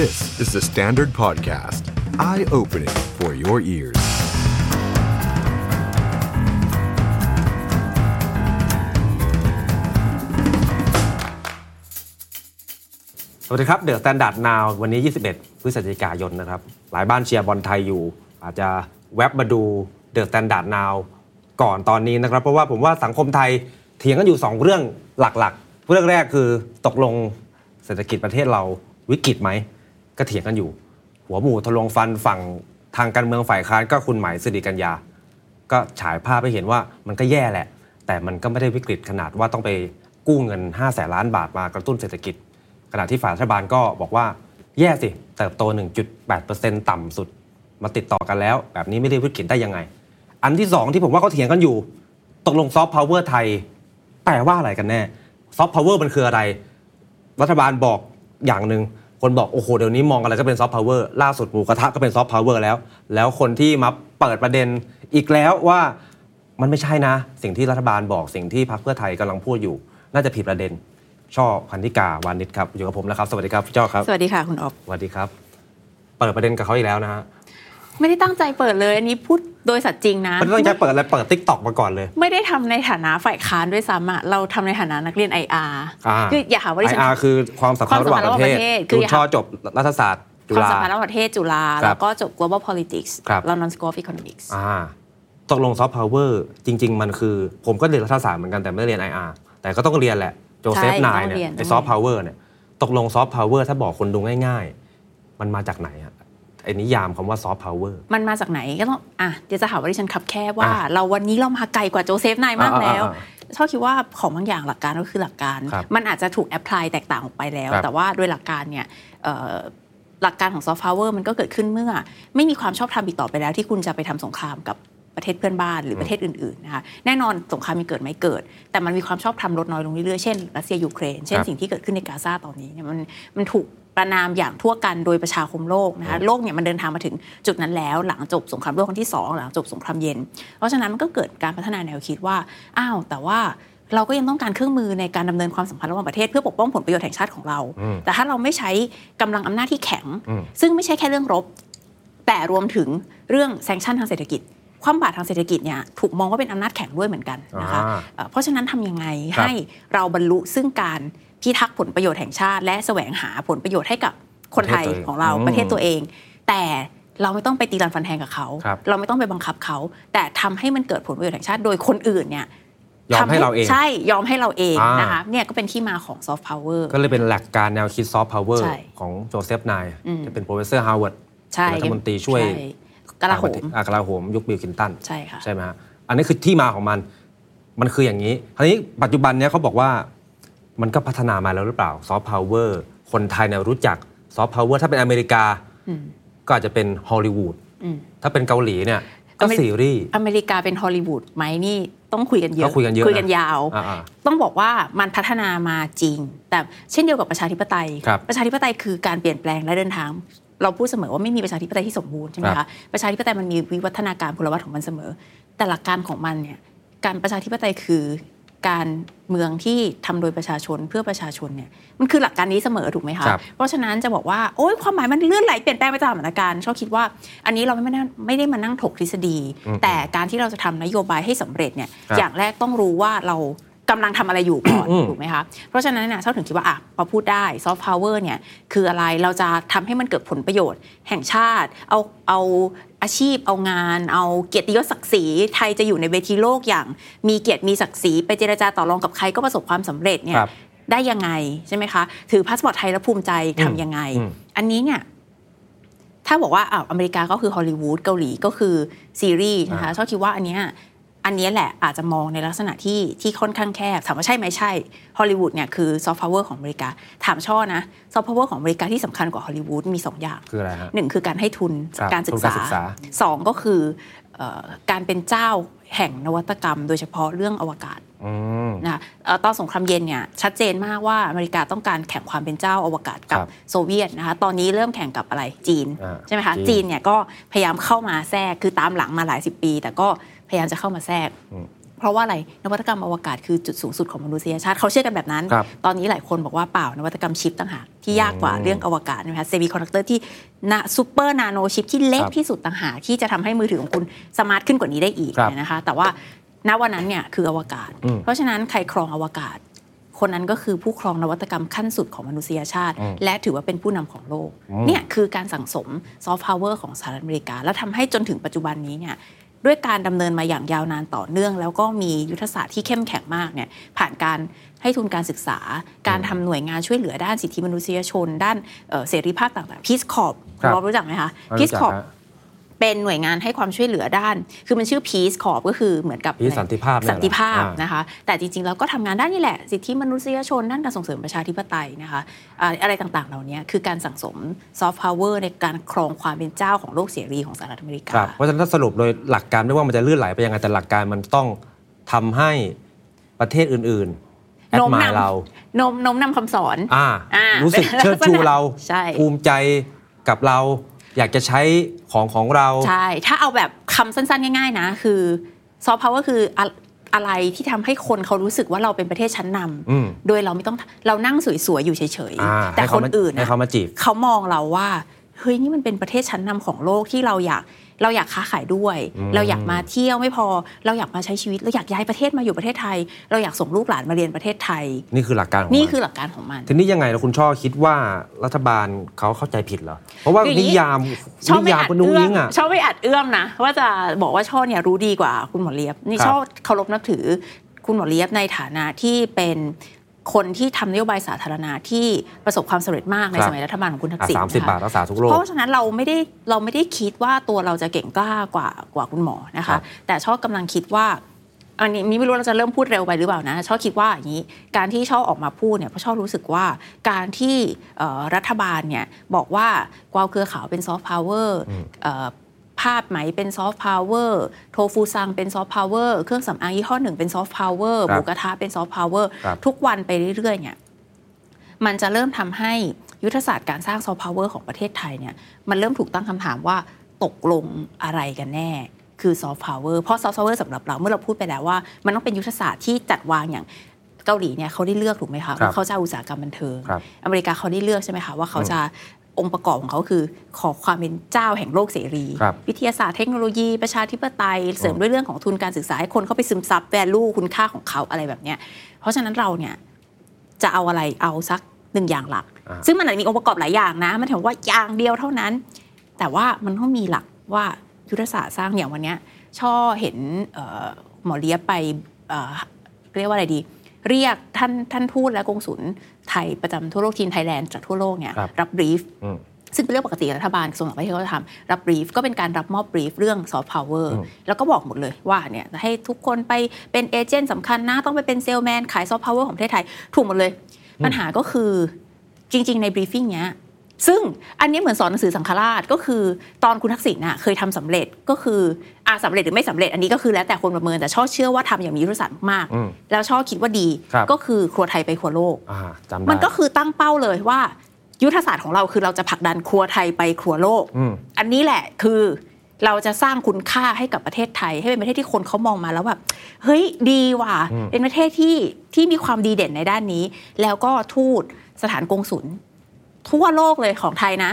This is the Standard Podcast. Eye-opening for your ears. สวัสดีครับ THE STANDARD NOW วันนี้ 21 พฤศจิกายนนะครับ หลายบ้านเชียร์บอลไทยอยู่ อาจจะแวบมาดู THE STANDARD NOW ก่อนตอนนี้นะครับ เพราะว่าผมว่าสังคมไทยเถียงกันอยู่ 2 เรื่องหลักๆ เรื่องแรกคือตกลงเศรษฐกิจประเทศเราวิกฤตไหม ก็เถียงกันอยู่ หัวหมูทะลวงฟันฝั่งทางการเมืองฝ่ายค้านก็คุณหมายสิริกัญญา ก็ฉายภาพให้เห็นว่ามันก็แย่แหละ แต่มันก็ไม่ได้วิกฤตขนาดว่าต้องไปกู้เงิน5แสนล้านบาทมากระตุ้นเศรษฐกิจ ขณะที่ฝ่ายรัฐบาลก็บอกว่าแย่สิ เติบโต 1.8%ต่ำสุด มาติดต่อกันแล้ว แบบนี้ไม่ได้วิกฤตได้ยังไง อันที่สองที่ผมว่าเขาเถียงกันอยู่ ตกลงซอฟต์พาวเวอร์ไทยแปลว่าอะไรกันแน่ซอฟต์พาวเวอร์มันคืออะไร รัฐบาลบอกอย่างหนึ่ง คนบอก โอ้โห เดี๋ยวนี้มองอะไรก็เป็นซอฟต์พาวเวอร์ล่าสุดหมูกระทะก็เป็นซอฟต์พาวเวอร์แล้ว แล้วคนที่มาเปิดประเด็นอีกแล้วว่ามันไม่ใช่นะ สิ่งที่รัฐบาลบอกสิ่งที่พรรคเพื่อไทยกำลังพูดอยู่ น่าจะผิดประเด็น ช่อพรรณิการ์ วานิชครับอยู่กับผมนะครับ สวัสดีครับพี่ช่อครับ สวัสดีค่ะคุณอ๊อฟสวัสดีครับ เปิดประเด็นกับเขาอีกแล้วนะฮะ ไม่ได้ตั้งใจเปิดเลยอันนี้พูดโดยสัตย์จริงนะมันต้องจะเปิดอะไรเปิด TikTok มาก่อนเลย ไม่ได้ทำในฐานะฝ่ายค้านด้วยซ้ำอะเราทำในฐานะนักเรียน IR อ่าคืออย่าหาว่าดิฉัน IR คือความสัมพันธ์ระหว่างประเทศความสัมพันธ์ระหว่างประเทศคือคุณอย่าช่อจบรัฐศาสตร์จุฬาความสัมพันธ์ระหว่างประเทศจุฬาครับแล้วก็จบ global politics ครับ London School of Economics อ่าตกลงซอฟต์พาวเวอร์จริง ๆ มันคือ ผมก็เรียนรัฐศาสตร์เหมือนกันแต่ไม่ได้เรียน IR แต่ก็ต้องเรียนแหละโจเซฟใช่นายต้องเรีเนี่ยไอซอฟต์พาวเวอร์เนี่ยตกลงซอฟต์พาวเวอร์ถ้าบอกคนดูง่าย ๆ มันมาจากไหนอะ ไอ้นิยามคำว่าซอฟต์พาวเวอร์มันมาจากไหนก็ต้องอะเดี๋ยวจะหาว่าดิฉันคับแคบว่าอะเราวันนี้เรามาไกลกว่าโจเซฟนายมากแล้วอ่าอ่าช่อคิดว่าของบางอย่างหลักการก็คือหลักการครับมันอาจจะถูก apply แตกต่างออกไปแล้วครับแต่ว่าโดยหลักการเนี่ยเอ่อหลักการของซอฟต์พาวเวอร์มันก็เกิดขึ้นเมื่อ ไม่มีความชอบธรรมอีกต่อไปแล้ว ที่คุณจะไปทำสงครามกับประเทศเพื่อนบ้านหรือประเทศอื่นๆนะคะแน่นอนสงครามมีเกิดไหมเกิด แต่มันมีความชอบธรรมลดน้อยลงเรื่อยๆเช่นรัสเซียยูเครนเช่นครับสิ่งที่เกิดขึ้นในกาซาตอนนี้เนี่ยมันมันถูก ประนามอย่างทั่วกันโดยประชาคมโลกนะคะโลกเนี่ยมันเดินทางมาถึงจุดนั้นแล้ว หลังจบสงครามโลกครั้งที่สองหลังจบสงครามเย็น เพราะฉะนั้นมันก็เกิดการพัฒนาแนวคิดว่าอ้าวแต่ว่าเราก็ยังต้องการเครื่องมือในการดำเนินความสัมพันธ์ระหว่างประเทศเพื่อปกป้องผลประโยชน์แห่งชาติของเราอืมแต่ถ้าเราไม่ใช้กำลังอำนาจที่แข็งอืมซึ่งไม่ใช่แค่เรื่องรบ แต่รวมถึงเรื่องแซงชั่นทางเศรษฐกิจ คว่ำบาตรทางเศรษฐกิจเนี่ยถูกมองว่าเป็นอำนาจแข็งด้วยเหมือนกันนะคะอ่าเอ่อเพราะฉะนั้นทำยังไงครับให้เราบรรลุซึ่งการ พิทักษ์ผลประโยชน์แห่งชาติ และแสวงหาผลประโยชน์ให้กับคนไทยประเทศตัวเองของเราอืมประเทศตัวเอง แต่เราไม่ต้องไปตีรันฟันแทงกับเขาครับเราไม่ต้องไปบังคับเขา แต่ทำให้มันเกิดผลประโยชน์แห่งชาติโดยคนอื่นเนี่ยยอมให้เราเอง ใช่ยอมให้เราเองอ่านะคะเนี่ยก็เป็นที่มาของซอฟต์พาวเวอร์ก็เลยเป็นหลักการแนวคิดซอฟต์พาวเวอร์ใช่ของโจเซฟนายอืมที่เป็น professor Harvardใช่รัฐมนตรีช่วยกลาโหมอ่ากลาโหมยุคบิลคินตันใช่ค่ะใช่ไหมฮะอันนี้คือที่มาของมันมันคืออย่างนี้ทีนี้ปัจจุบันเนี้ยเขาบอกว่า มันก็พัฒนามาแล้วหรือเปล่าซอฟต์พาวเวอร์คนไทยเนี่ยรู้จักซอฟต์พาวเวอร์ถ้าเป็นอเมริกาอืมก็อาจจะเป็นฮอลลีวูดอืมถ้าเป็นเกาหลีเนี่ยก็อเมริซีรีส์อเมริกาเป็นฮอลลีวูดไหมนี่ต้องคุยกันเยอะก็คุยกันเยอะคุยกันนะยาวอ่าต้องบอกว่ามันพัฒนามาจริง แต่เช่นเดียวกับประชาธิปไตยครับประชาธิปไตยคือการเปลี่ยนแปลงและเดินทาง เราพูดเสมอว่าไม่มีประชาธิปไตยที่สมบูรณ์ใช่ไหมครัคะบประชาธิปไตยมันมีวิวัฒนาการพลวัตของมันเสมอ แต่หลักการของมันเนี่ยการประชาธิปไตยคือ การเมืองที่ทำโดยประชาชนเพื่อประชาชนเนี่ยมันคือหลักการนี้เสมอถูกไหมคะครับเพราะฉะนั้นจะบอกว่าโอ๊ยความหมายมันเลื่อนไหลเปลี่ยนแปลงไปตามสถานการณ์ชอบคิดว่า อันนี้เราไม่ได้ไม่ได้มานั่งถกทฤษฎีอืมแต่การที่เราจะทำนโยบายให้สำเร็จเนี่ยครับอย่างแรกต้องรู้ว่าเรา กำลังทำอะไรอยู่ก่อนอืมถูกไหมคะเพราะฉะนั้นเนี่ยช่อถึงคิดว่าอะพอพูดได้ซอฟต์พาวเวอร์เนี่ยคืออะไรเราจะทำให้มันเกิดผลประโยชน์ แห่งชาติ เอาเอาอาชีพ เอางาน เอาเกียรติยศศักดิ์ศรีไทยจะอยู่ในเวทีโลกอย่าง มีเกียรติมีศักดิ์ศรีไปเจรจาต่อรองกับใครก็ประสบความสำเร็จเนี่ยครับได้ยังไงใช่ไหมคะถือพาสปอร์ตไทยแล้วภูมิใจทำยังไงอืมอันนี้เนี่ยถ้าบอกว่าอ้าวอเมริกาก็คือฮอลลีวูดเกาหลีก็คือซีรีส์นะคะช่อคิดว่าอันเนี้ย อันเนี้ยแหละอาจจะมองในลักษณะที่ที่ค่อนข้างแคบถามว่าใช่ไหมใช่ฮอลลีวูดเนี่ยคือซอฟต์พาวเวอร์ของอเมริกา ถามช่อนะซอฟต์พาวเวอร์ของอเมริกาที่สำคัญกว่าฮอลลีวูดมีสองอย่าง คืออะไรฮะหนึ่งคือการให้ทุนครับการศึกษาทุนการศึกษาสองก็คือเอ่อการเป็นเจ้าแห่งนวัตกรรม โดยเฉพาะเรื่องอวกาศอืมนะคะเอ่อตอนสงครามเย็นเนี่ยชัดเจนมากว่าอเมริกาต้องการแข่งความเป็นเจ้าอวกาศกับครับโซเวียตนะคะตอนนี้เริ่มแข่งกับอะไรจีนอ่าใช่ไหมคะจีนจีนเนี่ยก็พยายามเข้ามาแทรกคือตามหลังมาหลายสิบปี แต่ก็ พยายามจะเข้ามาแทรกอืมเพราะว่าอะไรนวัตกรรมอวกาศคือจุดสูงสุดของมนุษยชาติเขาเชื่อกันแบบนั้นครับตอนนี้หลายคนบอกว่าเปล่านวัตกรรมชิปต่างหากที่ยากกว่าเรื่องอวกาศนะคะเซมิคอนดักเตอร์ที่นา super nano chip ที่เล็กครับที่สุดต่างหากที่จะทำให้มือถือของคุณ smart ขึ้นกว่านี้ได้อีกครับนะคะแต่ว่าณวันนั้นเนี่ยคืออวกาศอืมเพราะฉะนั้นใครครองอวกาศ คนนั้นก็คือผู้ครองนวัตกรรมขั้นสุดของมนุษยชาติอืมและถือว่าเป็นผู้นำของโลกอืมเนี่ยคือการสั่งสมซอฟต์พาวเวอร์ของสหรัฐอเมริกา แล้วทำให้จนถึงปัจจุบันนี้เนี่ย ด้วยการดำเนินมาอย่างยาวนานต่อเนื่อง แล้วก็มียุทธศาสตร์ที่เข้มแข็งมากเนี่ยผ่านการให้ทุนการศึกษา การทำหน่วยงานช่วยเหลือด้านสิทธิมนุษยชน ด้านเอ่อเสรีภาพต่างๆ Peace Corps ครับเรารู้จักไหมคะไม่พีรู้ซจักคอร์ฮะ เป็นหน่วยงานให้ความช่วยเหลือด้าน คือมันชื่อ Peace Corps ก็คือเหมือนกับ Peace สันติภาพเนี่ยสันติภาพเหรออ่านะคะ แต่จริงๆ แล้วก็ทำงานด้านนี้แหละ สิทธิมนุษยชนด้านการส่งเสริมประชาธิปไตยนะคะอ่าอะไรต่างๆ เหล่านี้คือการสั่งสมซอฟต์พาวเวอร์ในการครองความเป็นเจ้าของโลกเสรีของสหรัฐอเมริกาครับเพราะฉะนั้นถ้าสรุปโดยหลักการไม่ว่ามันจะลื่นไหลไปยังไงแต่หลักการมันต้องทำให้ประเทศอื่นๆ admire โน้มนำเราโน้มโน้มนำคำสอน อ่าอ่ารู้สึกเป็นเชิดชูเราใช่ภูมิใจกับเรา อยากจะใช้ของของเรา ใช่ ถ้าเอาแบบคำสั้นๆ ง่าย ๆ นะ คือซอฟต์พาวเวอร์คืออะอะไรที่ทำให้คนเขารู้สึกว่าเราเป็นประเทศชั้นนำอืมโดยเราไม่ต้องเรานั่งสวยๆ อยู่เฉยอ่าๆแต่ให้คเขานมาอื่นให้น่ะเขามาจีบเขามองเราว่า เฮ้ย นี่มันเป็นประเทศชั้นนำของโลกที่เราอยาก เราอยากค้าขายด้วยอืมเราอยากมาเที่ยวไม่พอ เราอยากมาใช้ชีวิต เราอยากย้ายประเทศมาอยู่ประเทศไทย เราอยากส่งลูกหลานมาเรียนประเทศไทย นี่คือหลักการของนี่มันคือหลักการของมัน ทีนี้ยังไงล่ะคุณช่อคิดว่ารัฐบาลเขาเข้าใจผิดเหรอ เพราะว่าคืออย่างนินี้ยามชอบนิไม่ยามอัดคุณนุ้งเอื้ออิมงอะชอบไม่อัดเอื้อมนะว่าจะบอกว่าช่อเนี่ยรู้ดีกว่าคุณหมอเลียบนี่ครับชอบเคารพนับถือคุณหมอเลียบในฐานะที่เป็น คนที่ทำนโยบายสาธารณะที่ประสบความสำเร็จมากในครับสมัยรัฐบาลของคุณทักษิณอะสามสิบบาทนะคะบาทรักษาทุกโรคเพราะฉะนั้นเราไม่ได้เราไม่ได้คิดว่าตัวเราจะเก่งกล้ากว่ากว่าคุณหมอนะคะครับแต่ช่อกำลังคิดว่าอันนี้ไม่รู้เราจะเริ่มพูดเร็วไปหรือเปล่านะช่อคิดว่าอย่างนี้การที่ช่อออกมาพูดเนี่ยเพราะช่อรู้สึกว่าการที่เอ่อรัฐบาลเนี่ยบอกว่ากวาวเครือขาวเป็นซอฟต์พาวเวอร์ ผ้าไหมเป็นซอฟต์พาวเวอร์โทฟูซังเป็นซอฟต์พาวเวอร์เครื่องสำอางยี่ห้อหนึ่งเป็นซอฟต์พาวเวอร์ครับหมูกระทะเป็นซอฟต์พาวเวอร์ครับทุกวันไปเรื่อยๆเนี่ยมันจะเริ่มทำให้ยุทธศาสตร์การสร้างซอฟต์พาวเวอร์ของประเทศไทยเนี่ยมันเริ่มถูกตั้งคำถามว่าตกลงอะไรกันแน่คือซอฟต์พาวเวอร์เพราะซอฟต์พาวเวอร์สำหรับเราเมื่อเราพูดไปแล้วว่า มันต้องเป็นยุทธศาสตร์ที่จัดวางอย่างเกาหลีเนี่ยเขาได้เลือกถูกไหมคะครับว่าเขาจะเอาอุตสาหกรรมบันเทิงครับอเมริกาเขาได้เลือกใช่ไหมคะว่าเขาจะ องค์ประกอบของเขาคือ ขอความเป็นเจ้าแห่งโลกเสรีครับวิทยาศาสตร์เทคโนโลยีประชาธิปไตย เสริมด้วยเรื่องของทุนการศึกษาให้คนเข้าไปซึมซับแวลูคุณค่าของเขาอะไรแบบเนี้ยเพราะฉะนั้นเราเนี่ยจะเอาอะไรเอาสักหนึ่งอย่างหลักอ่าซึ่งมันอาจจะมีองค์ประกอบหลายอย่างนะ มันถึงว่าอย่างเดียวเท่านั้น แต่ว่ามันต้องมีหลักว่ายุทธศาสตร์สร้างอย่างวันเนี้ยช่อเห็นเอ่อหมอเลียบไปเอ่อเรียกว่าอะไรดี เรียกท่านท่านทูตและกงสุลไทยประจำทั่วโลกทีมไทยแลนด์จากทั่วโลกเนี่ยครับรับ brief อืมซึ่งเป็นเรื่องปกติรัฐบาลกระทรวงต่างประเทศเขาจะทำรับ brief ก็เป็นการรับมอบ brief เรื่องซอฟต์พาวเวอร์อืมแล้วก็บอกหมดเลยว่าเนี่ยให้ทุกคนไปเป็น agent สำคัญนะ ต้องไปเป็นเซลแมนขายซอฟต์พาวเวอร์ของประเทศไทย ถูกหมดเลย ปัญหาก็คือจริง ๆ ใน briefing เนี้ย ซึ่งอันนี้เหมือนสอนหนังสือสังฆราชก็คือ ตอนคุณทักษิณน่ะเคยทำสำเร็จก็คืออาสำเร็จหรือไม่สำเร็จอันนี้ก็คือแล้วแต่คนประเมินแต่ช่อเชื่อว่าทำอย่างมียุทธศาสตร์มากๆอืมแล้วช่อคิดว่าดีครับก็คือครัวไทยไปครัวโลกอ่าจำได้มันก็คือตั้งเป้าเลยว่า ยุทธศาสตร์ของเราคือเราจะผลักดันครัวไทยไปครัวโลกอืมอันนี้แหละคือเราจะสร้างคุณค่าให้กับประเทศไทย ให้เป็นประเทศที่คนเขามองมาแล้วแบบเฮ้ยดีว่ะอืมเป็นประเทศที่ที่มีความดีเด่นในด้านนี้ แล้วก็ทูตสถานกงสุล ทั่วโลกเลยของไทยนะ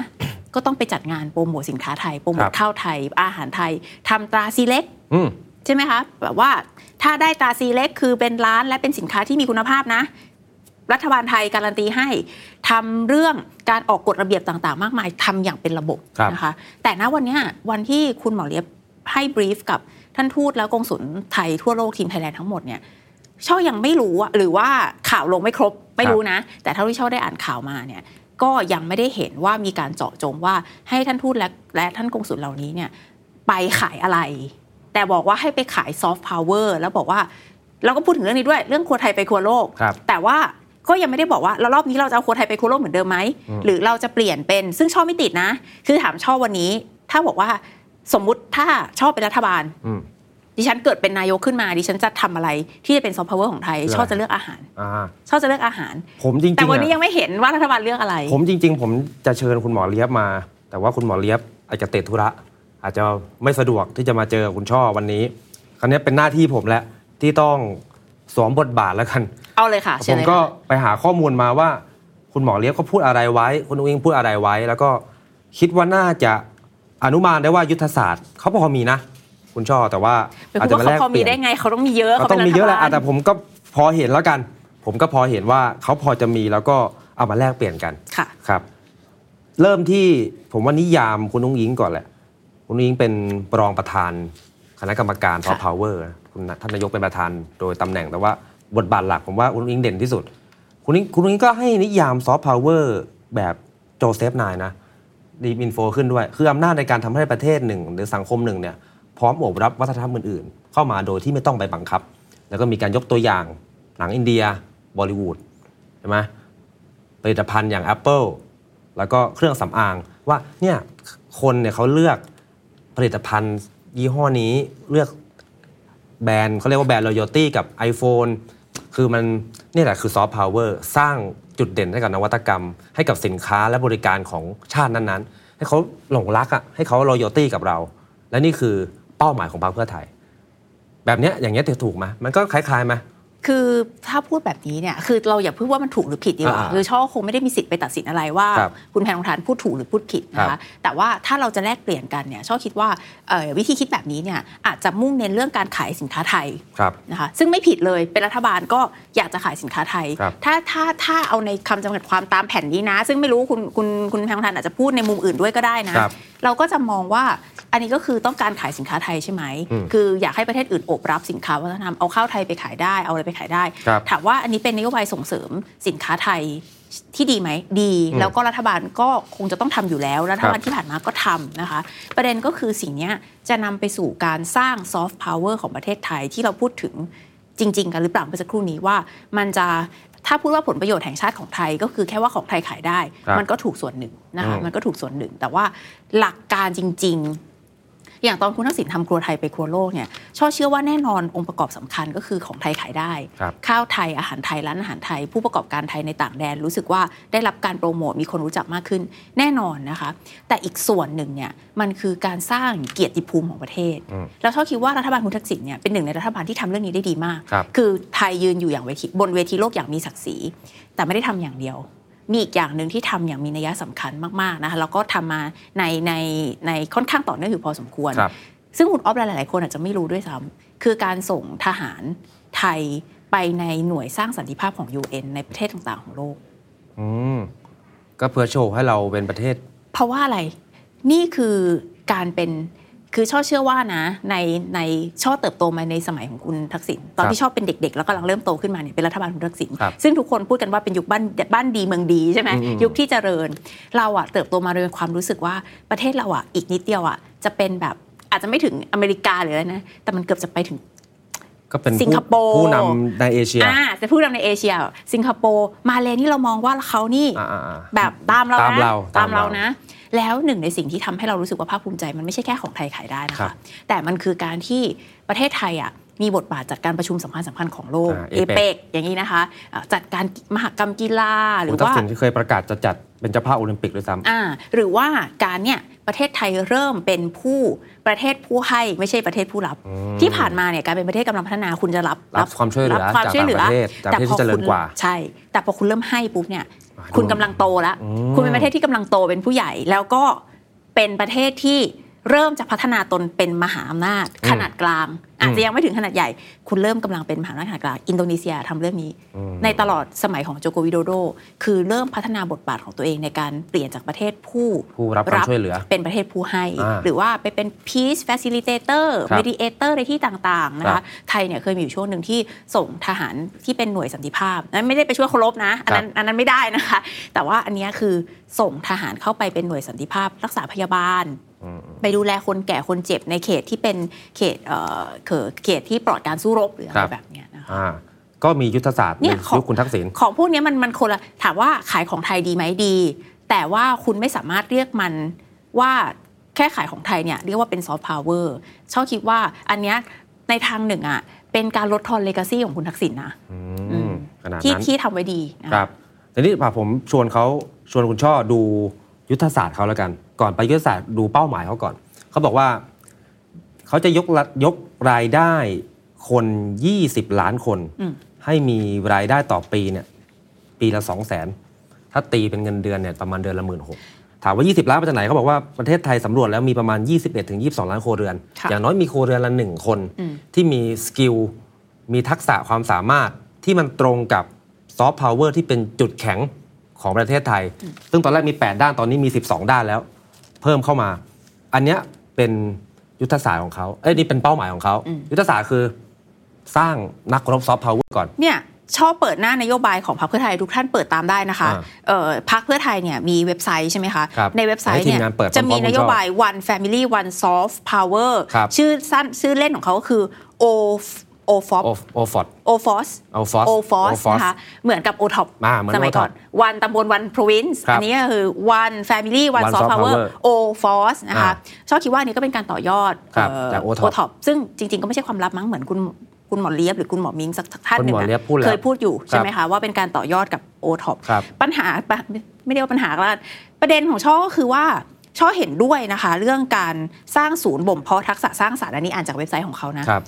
ก็ต้องไปจัดงานโปรโมทสินค้าไทยโปรโมครัทบข้าวไทย อาหารไทยทำตราซีเล็กอืมใช่ไหมคะแบบว่าถ้าได้ตราซีเล็กคือเป็นร้านและเป็นสินค้าที่มีคุณภาพนะ รัฐบาลไทยการันตีให้ทำเรื่องการออกกฎระเบียบต่างๆ มากมายทำอย่างเป็นระบบครับนะคะ แต่ณวันเนี้ยวันที่คุณหมอเลี้ยบให้ brief กับท่านทูตแล้วกงสุลไทยทั่วโลก team Thailand ทั้งหมดเนี่ยช่อยังไม่รู้อะหรือว่าข่าวลงไม่ครบไม่รู้นะ แต่เท่าที่ช่อได้อ่านข่าวมาเนี่ย ก็ยังไม่ได้เห็นว่ามีการเจาะจงว่าให้ท่านทูตและและท่านกงสุลเหล่านี้เนี่ยไปขายอะไร แต่บอกว่าให้ไปขายซอฟต์พาวเวอร์แล้วบอกว่าเราก็พูดถึงเรื่องนี้ด้วยเรื่องครัวไทยไปครัวโลกครับแต่ว่าก็ยังไม่ได้บอกว่าแล้วรอบนี้เราจะเอาครัวไทยไปครัวโลกเหมือนเดิมไหมอืมหรือเราจะเปลี่ยนเป็นซึ่งช่อไม่ติดนะ คือถามช่อวันนี้ ถ้าบอกว่าสมมุติถ้าช่อเป็นรัฐบาลอืม ดิฉันเกิดเป็นนายกขึ้นมาดิฉันจะทำอะไรที่จะเป็นซอฟต์พาวเวอร์ของไทยคืออะไรช่อจะเลือกอาหารอ่าช่อจะเลือกอาหาร ผมจริงๆแต่วันนี้อะยังไม่เห็นว่ารัฐบาลเลือกอะไร ผมจริง ๆ ผมจะเชิญคุณหมอเลียบมา แต่ว่าคุณหมอเลียบอาจจะติดธุระ อาจจะไม่สะดวกที่จะมาเจอคุณช่อวันนี้ คราวนี้เป็นหน้าที่ผมแล้วที่ต้องสวมบทบาทแล้วกัน เอาเลยค่ะเชิผญมเลยก็ค่ะไปหาข้อมูลมาว่า คุณหมอเลี้ยบเขาพูดอะไรไว้ คุณอุ้งอิงพูดอะไรไว้ แล้วก็คิดว่าน่าจะอนุมานได้ว่ายุทธศาสตร์เขาพอมีนะ คุณช่อแต่ว่าไปอาจพูดจะว่ามาแลเขากพอเปมีลี่ยนได้ไงเขาต้องมีเยอะก็เขาต้เป็อนงมีเยอะแหละรัฐบาแต่ผมก็พอเห็นแล้วกัน ผมก็พอเห็นว่าเขาพอจะมีแล้วก็เอามาแลกเปลี่ยนกันค่ะครับ เริ่มที่ผมว่านิยามคุณนุ้งยิงก่อนแหละคุณนุ้งยิงเป็นรองประธานคณะกรรมการซอฟต์พาวเวอร์คุณท่านนายกเป็นประธานโดยตำแหน่งแต่ว่าบทบาทหลักผมว่าคุณนุ้งยิงเด่นที่สุด คุณนุ้งคุณนุ้งยิงก็ให้นิยามซอฟต์พาวเวอร์แบบโจเซฟนายนะดีมินโฟขึ้นด้วย คืออำนาจในการทำให้ประเทศหนึ่ง หรือสังคมหนึ่งเนี่ย พร้อมโอบรับวัฒนธรรมอื่นๆ เข้ามาโดยที่ไม่ต้องไปบังคับ แล้วก็มีการยกตัวอย่างหนังอินเดียบอลิวูดใช่ไหมผลิตภัณฑ์อย่าง Apple แล้วก็เครื่องสำอางว่าเนี่ยคนเนี่ยเขาเลือกผลิตภัณฑ์ยี่ห้อนี้เลือกแบรนด์เขาเรียกว่าแบรนด์ loyalty กับ iPhone คือมันนี่แหละคือซอฟต์พาวเวอร์สร้างจุดเด่นให้กับนวัตกรรม ให้กับสินค้าและบริการของชาตินั้นๆ ให้เขาหลงรักอะให้เขา loyalty กับเรา และนี่คือ เป้าหมายของพรรคเพื่อไทย แบบเนี้ยอย่างเงี้ยถูกไหมมันก็คล้ายๆไหม คือถ้าพูดแบบนี้เนี่ยคือเราอย่าพูดว่ามันถูกหรือผิดดีกว่าอ่าคือช่อคงไม่ได้มีสิทธิ์ไปตัดสินอะไรว่าครับคุณแพนทองทานพูดถูกหรือพูดผิดนะครัคะบแต่ว่าถ้าเราจะแลกเปลี่ยนกันเนี่ยช่อคิดว่าเอ่อวิธีคิดแบบนี้เนี่ยอาจจะมุ่งเน้นเรื่องการขายสินค้าไทยครับนะคะซึ่งไม่ผิดเลยเป็นรัฐบาลก็อยากจะขายสินค้าไทยครับถ้าถ้าถ้าเอาในคำจำกัดความตามแผ่นนี้นะ ซึ่งไม่รู้คุณคุณคุณแพงทันอาจจะพูดในมุมอื่นด้วยก็ได้นะครับเราก็จะมองว่าอันนี้ก็คือต้องการขายสินค้าไทยใช่ไหมอืมคืออยากให้ประเทศอื่นโอบรับสินค้าวัฒนธรรมเอาข้าวไทยไปขายได้เอาอะไรไปขายได้ครับถามว่าอันนี้เป็นนโยบายส่งเสริมสินค้าไทยที่ดีไหมดีอืมแล้วก็รัฐบาลก็คงจะต้องทำอยู่แล้ว รัฐบาลครับที่ผ่านมาก็ทำนะคะ ประเด็นก็คือสิ่งเนี้ยจะนำไปสู่การสร้างซอฟต์พาวเวอร์ของประเทศไทยที่เราพูดถึงจริง ๆ กันหรือเปล่าเมื่อสักครู่นี้ว่ามันจะถ้าพูดว่าผลประโยชน์แห่งชาติของไทยก็คือแค่ว่าของไทยขายได้ครับมันก็ถูกส่วนหนึ่งนะคะอืมมันก็ถูกส่วนหนึ่ง แต่ว่าหลักการจริง ๆ อย่างตอนคุณทักษิณทำครัวไทยไปครัวโลกเนี่ยช่อเชื่อว่าแน่นอนองค์ประกอบสำคัญก็คือของไทยขายได้ครับข้าวไทยอาหารไทยร้านอาหารไทย ผู้ประกอบการไทยในต่างแดน รู้สึกว่าได้รับการโปรโมทมีคนรู้จักมากขึ้นแน่นอนนะคะ แต่อีกส่วนหนึ่งเนี่ยมันคือการสร้างเกียรติภูมิของประเทศอืมแล้วชอบคิดว่ารัฐบาลคุณทักษิณเนี่ยเป็นหนึ่งในรัฐบาลที่ทำเรื่องนี้ได้ดีมากครับคือไทยยืนอยู่อย่างเวทีบนเวทีโลกอย่างมีศักดิ์ศรีแต่ไม่ได้ทำอย่างเดียว มีอีกอย่างหนึ่งที่ทำอย่างมีนัยสำคัญมากๆนะคะแล้วก็ทำมาในในในค่อนข้างต่อเนื่องอยู่พอสมควรครับซึ่งคุณออฟหลาย ๆ คนอาจจะไม่รู้ด้วยซ้ำคือการส่งทหารไทยไปในหน่วยสร้างสันติภาพของ UN ในประเทศต่าง ๆ ของโลกอืมก็เพื่อโชว์ให้เราเป็นประเทศ เพราะว่าอะไรนี่คือการเป็น คือช่อเชื่อว่านะ ในในช่อเติบโตมาในสมัยของคุณทักษิณตอนครับที่ชอบเป็นเด็ก ๆ แล้วกำลังเริ่มโตขึ้นมาเนี่ยเป็นรัฐบาลคุณทักษิณครับซึ่งทุกคนพูดกันว่าเป็นยุคบ้านบ้านดีเมืองดีใช่ไหมอืมยุคที่เจริญ เราอะเติบโตมาโดยความรู้สึกว่าประเทศเราอะอีกนิดเดียวอะจะเป็นแบบอาจจะไม่ถึงอเมริกาหรืออะไรนะแต่มันเกือบจะไปถึง ก็เป็นสิงคโปร์ผู้นำในเอเชียอ่าจะพูดนำในเอเชีย สิงคโปร์มาเลนี่เรามองว่าเขานี่อ่าๆๆแบบตามเราตามนะเราตามเราตามเรานะ แล้วหนึ่งในสิ่งที่ทำให้เรารู้สึกว่าภาคภูมิใจ มันไม่ใช่แค่ของไทยขายได้นะครัคะบแต่มันคือการที่ประเทศไทยอะมีบทบาทจัดการประชุมสำคัญสำคัญของโลกอ่าเอ APEC เปกอย่างนี้นะคะอ่าจัดการมหกรรมกีฬาหรือคุณทักว่าษิณที่เคยประกาศจะจัดเป็นเจ้าภาพโอลิมปิกด้วยซ้ำอ่าหรือว่าการเนี่ย ประเทศไทยเริ่มเป็นผู้ประเทศผู้ให้ไม่ใช่ประเทศผู้รับอืมที่ผ่านมาเนี่ยการเป็นประเทศกำลังพัฒนาคุณจะรับรับความช่วยเหลือรับความจากช่วยเหลือต่างประเทศจากประเทศที่เจริญกว่าใช่ แต่พอคุณเริ่มให้ปุ๊บเนี่ยอ่าคุณดูกำลังโตแล้วอืมคุณเป็นประเทศที่กำลังโตเป็นผู้ใหญ่แล้วก็เป็นประเทศที่ เริ่มจะพัฒนาตนเป็นมหาอำนาจขนาดกลาง อาจจะยังไม่ถึงขนาดใหญ่ คุณเริ่มกำลังเป็นมหาอำนาจขนาดกลาง อินโดนีเซียทำเรื่องนี้อืมในตลอดสมัยของโจโกวิโดโด คือเริ่มพัฒนาบทบาทของตัวเองในการเปลี่ยนจากประเทศผู้ผู้รับความช่วยเหลือ เป็นประเทศผู้ให้อ่าหรือว่าไปเป็น peace facilitator ครับ mediator ในที่ต่างๆนะครัคะบไทยเนี่ยเคยมีอยู่ช่วงหนึ่งที่ส่งทหารที่เป็นหน่วยสันติภาพนั้นไม่ได้ไปช่วยเคารพนะอันนั้นอันนั้นไม่ได้นะคะ แต่ว่าอันเนี้ยคือส่งทหารเข้าไปเป็นหน่วยสันติภาพ รักษาพยาบาลอืม ไปดูแลคนแก่คนเจ็บในเขตที่เป็นเขตเอ่อเขตเขตที่ปลอดการสู้รบหรืออะคไรรับแบบเนี้ยนะคะอ่าก็มียุทธศาสตร์ในเนี่ยของยุคคุณทักษิณของพวกเนี้ยมันมันคนละถามว่าขายของไทยดีไหมดี แต่ว่าคุณไม่สามารถเรียกมันว่าแค่ขายของไทยเนี่ยเรียกว่าเป็นซอฟต์พาวเวอร์ชอบคิดว่าอันเนี้ยในทางหนึ่งอะเป็นการลดทอนเลกาซีของคุณทักษิณนะอืมขนาดที่นั้นที่ทำไว้ดีนะะครับทีนี้พาผมชวนเขาชวนคุณช่อดู ยุทธศาสตร์เขาแล้วกัน ก่อนไปยุทธศาสตร์ดูเป้าหมายเขาก่อน เขาบอกว่าเขาจะยกระยกรายได้คน 20 ล้านคนอืมให้มีรายได้ต่อปีเนี่ยปีละ 2 0 0 0 0นถ้าตีเป็นเงินเดือนเนี่ยประมาณเดือนละหมื่นหกถามว่า 20 ล้านมาจากไหนเขาบอกว่าประเทศไทยสำรวจแล้วมีประมาณ 21ถึง22 ล้านครัวเรือนค่ะอย่างน้อยมีครัวเรือนละหนึ่งคนอืมที่มีสกิลมีทักษะความสามารถที่มันตรงกับซอฟต์พาวเวอร์ที่เป็นจุดแข็ง ของประเทศไทย ซึ่งตอนแรกมี 8 ด้านตอนนี้มี 12 ด้านแล้ว เพิ่มเข้ามา อันเนี้ยเป็นยุทธศาสตร์ของเขาเอ้ยนี่เป็นเป้าหมายของเขาอืมยุทธศาสตร์คือสร้างนักรบซอฟต์พาวเวอร์ก่อน เนี่ยช่อเปิดหน้านโยบายของพรรคเพื่อไทยทุกท่านเปิดตามได้นะคะอ่าเอ่อพรรคเพื่อไทยเนี่ยมีเว็บไซต์ใช่ไหมคะครับในเว็บไซต์ให้ทีมงานเปิดเนี่ยจะมีพร้อมๆนโยบาย one family one soft power ครับชื่อสั้นชื่อเล่นของเขาก็คือ o o f o โอโอฟอร์ด o f o s o f o s o f o s OFOS นะคะเหมือนกับ o t o p อ่าเหมือนสมัยก่อน one ตำบล one province ครับอันนี้ก็คือ one family one One soft soft power power o f o s นะคะอ่าชอบคิดว่าอันนี้ก็เป็นการต่อยอดครับเอ่อจาก OTOP OTOP ซึ่งจริง ๆ ก็ไม่ใช่ความลับมั้งเหมือนคุณคุณหมอเลียบหรือคุณหมอมิงสักท่านหนึ่งคุณหมออะเลียบพูดแล้วเคยพูดอยู่ใช่ไหมครัคะบว่าเป็นการต่อยอดกับ o t o p ครับปัญหาปะไม่ได้ว่าปัญหาก็แล้วประเด็นของช่อก็คือว่าช่อเห็นด้วยนะคะ เรื่องการสร้างศูนย์บ่มเพาะทักษะสร้างสรรค์อันนี้อ่านจากเว็บไซต์ของเขานะครับ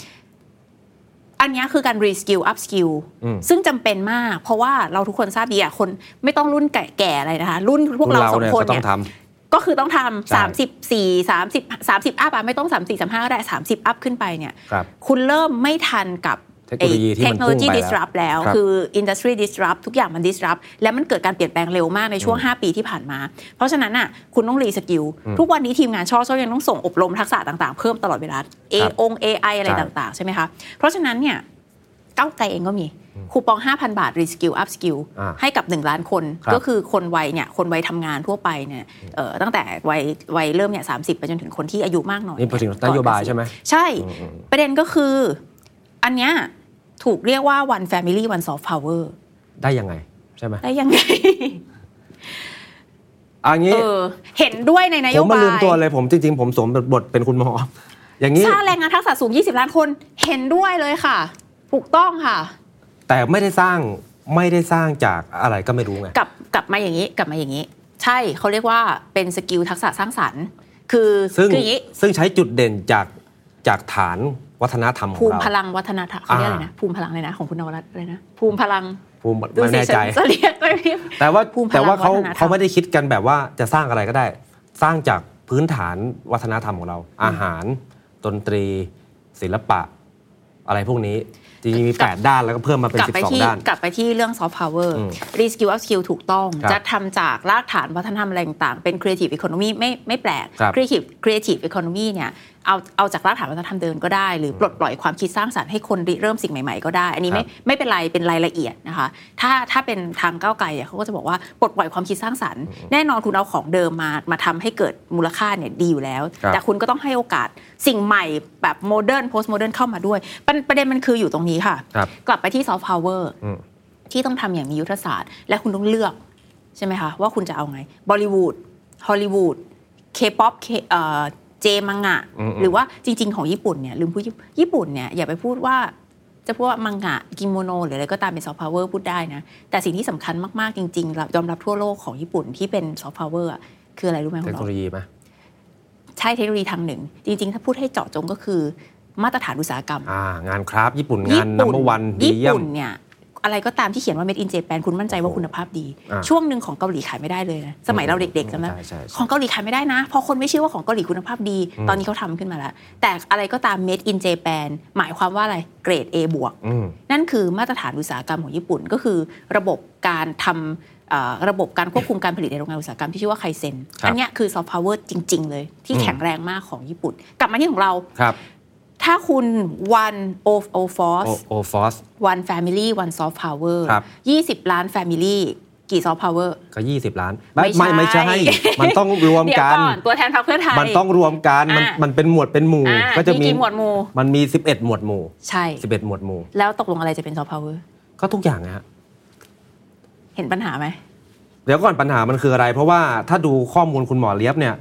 อันเนี้ยคือการ reskill up skill อืมซึ่งจำเป็นมาก เพราะว่าเราทุกคนทราบดีอะคนไม่ต้องรุ่นแก่ๆอะไรนะคะ รุ่นพวกเราสองเนี่ยคนก็ต้อเนี่งยทก็คือต้องทำใช่สามสิบสี่สามสิบสามสิบอัพอะไม่ต้องสามสี่สามห้าก็ได้สามสิบอัพขึ้นไปเนี่ยำครับคุณเริ่มไม่ทันกับ เทคโนโลยีที่มันเทคโนโลยีพุ่งไปแล้ว disrupt แล้วครับคือ industry disrupt ทุกอย่างมัน disrupt และมันเกิดการเปลี่ยนแปลงเร็วมากในช่วง 5 ปีที่ผ่านมา เพราะฉะนั้นน่ะคุณต้องรีสกิลทุกวันนี้ทีมงานช่อช่อยังต้องส่งอบรมทักษะต่างๆ เพิ่มตลอดเวลา A อง AI อะไรใช่ต่างๆ ใช่ไหมคะ เพราะฉะนั้นเนี่ยก้าวไกลเองก็มีคูปอง 5,000 บาท reskill up skill อ่าให้กับ 1 ล้านคนครับก็คือคนวัยเนี่ยคนวัยทำงานทั่วไปเนี่ยเอ่อตั้งแต่วัยวัยเริ่มเนี่ยสาไปจนถึงคนที่อายุมากหน่อยนี่พูดถึงก่อนโยบายเกษีใช่ไหมใช่ ประเด็นก็คืออันเนี้ย ถูกเรียกว่า one family one soft power ได้ยังไง ใช่ไหมได้ยังไงอันนี้เออเห็นด้วยในนโยผมมาบายลืมตัวเลยผมจริงๆ ผมสวมบทเป็นคุณหมอ อย่างนี้สร้างแรงงานทักษะสูง 20 ล้านคนเห็นด้วยเลยค่ะ ถูกต้องค่ะ แต่ไม่ได้สร้างไม่ได้สร้างจากอะไรก็ไม่รู้ไงกลับกลับมาอย่างนี้กลับมาอย่างนี้ ใช่เขาเรียกว่าเป็นสกิลทักษะสร้างสรรค์ คือซึ่งคืออย่างนี้ซึ่งใช้จุดเด่นจากจากฐาน วัฒนธรรมขอภูงมิเราพลังวัฒนธรรมเขาเรียกอะไรอ่านะภูมิพลังเลยนะของคุณนวรัตน์เลยนะภูมิพลังภูมิดูไม่สิแน่ใจฉันจะเรียกไม่เรียกแต่ว่าภูมิพลังแต่ว่าเขาวัฒนธรรมเขาไม่ได้คิดกันแบบว่าจะสร้างอะไรก็ได้ สร้างจากพื้นฐานวัฒนธรรมของเรา อาหารดนตรี ศิลปะ อะไรพวกนี้จริงๆมี 8 ด้านแล้วก็เพิ่มมาเป็นกลับไปที่12 ด้าน กลับไปที่เรื่อง soft power อืม reskill up skill ถูกต้องครับจะทำจากรากฐานวัฒนธรรมอะไรต่างๆเป็น creative economy ไม่ไม่แปลกครับ creative creative economy เนี่ย เอาเอาจากรากฐานวัฒนธรรมเดิมก็ได้ หรือปลดปล่อยความคิดสร้างสรรค์ให้คนริเริ่มสิ่งใหม่ ๆ ก็ได้ อันนี้ไม่ไม่เป็นไรเป็นรายละเอียดนะคะ ถ้าถ้าเป็นทางก้าวไกลอะเขาก็จะบอกว่าปลดปล่อยความคิดสร้างสรรค์แน่นอนคุณเอาของเดิมมามาทำให้เกิดมูลค่าเนี่ยดีอยู่แล้วครับแต่คุณก็ต้องให้โอกาสสิ่งใหม่แบบ modern postmodern เข้ามาด้วย ประประเด็นมันคืออยู่ตรงนี้ค่ะครับกลับไปที่ซอฟต์พาวเวอร์อืมที่ต้องทำอย่างมียุทธศาสตร์ และคุณต้องเลือกใช่ไหมคะ ว่าคุณจะเอาไงบอลิวูดฮอลลีวูดเคป๊อป เจมังงะอืมๆหรือว่าจริง ๆ ของญี่ปุ่นเนี่ยลืมพูดญี่ปุ่นเนี่ยอย่าไปพูดว่าจะพูดว่ามังงะกิโมโน หรืออะไรก็ตามเป็นซอฟต์พาวเวอร์พูดได้นะ แต่สิ่งที่สำคัญมากๆจริงๆเรายอมรับทั่วโลกของญี่ปุ่นที่เป็นซอฟต์พาวเวอร์คืออะไรรู้ไหมเทคุคณโนหมอโลยีไหมใช่เทคโนโลยีทางหนึ่ง จริง ๆ ถ้าพูดให้เจาะจงก็คือมาตรฐานอุตสาหกรรมอ่างานคราฟต์ญี่ปุ่นงานนัมเบอร์วันดีญี่เยี่ยมปุ่นเนี่ย อะไรก็ตามที่เขียนว่า made in Japan คุณมั่นใจว่าคุณภาพดีอ่าช่วงหนึ่งของเกาหลีขายไม่ได้เลยนะสมัยเราเด็กๆจำได้ใช่ใช่ใช่ของเกาหลีขายไม่ได้นะ เพราะคนไม่เชื่อว่าของเกาหลีคุณภาพดี ตอนนี้เขาทำขึ้นมาแล้ว แต่อะไรก็ตาม made in Japan หมายความว่าอะไรเกรด A บวกอืมนั่นคือมาตรฐานอุตสาหกรรมของญี่ปุ่นก็คือ ระบบการทำเอ่อระบบการควบคุมการผลิตในโรงงานอุตสาหกรรมที่ชื่อว่าไคเซนครับอันเนี้ยคือซอฟต์พาวเวอร์จริง ๆ เลย ที่แข็งแรงมากของญี่ปุ่น กลับมาที่ของเราครับ ถ้าคุณ one of o โอ force โอฟอส one family one soft power ครับ20ล้าน family กี่ soft power ก็ 20 ล้าน ไม่ใช่ไม่ใช่ มันต้องรวมเดี๋ยวกันก่อนตัวแทนพรรคเพื่อไทยมันต้องรวมกันมันอะมันเป็นหมวดเป็นหมู่อ่าก็จะมีกี่หมวดหมู่มันมี 11 หมวดหมู่ ใช่ 11 หมวดหมู่ แล้วตกลงอะไรจะเป็น soft power ก็ทุกอย่างนะฮะเห็นปัญหาไหม เดี๋ยวก่อนปัญหามันคืออะไร เพราะว่าถ้าดูข้อมูลคุณหมอเลียบเนี่ย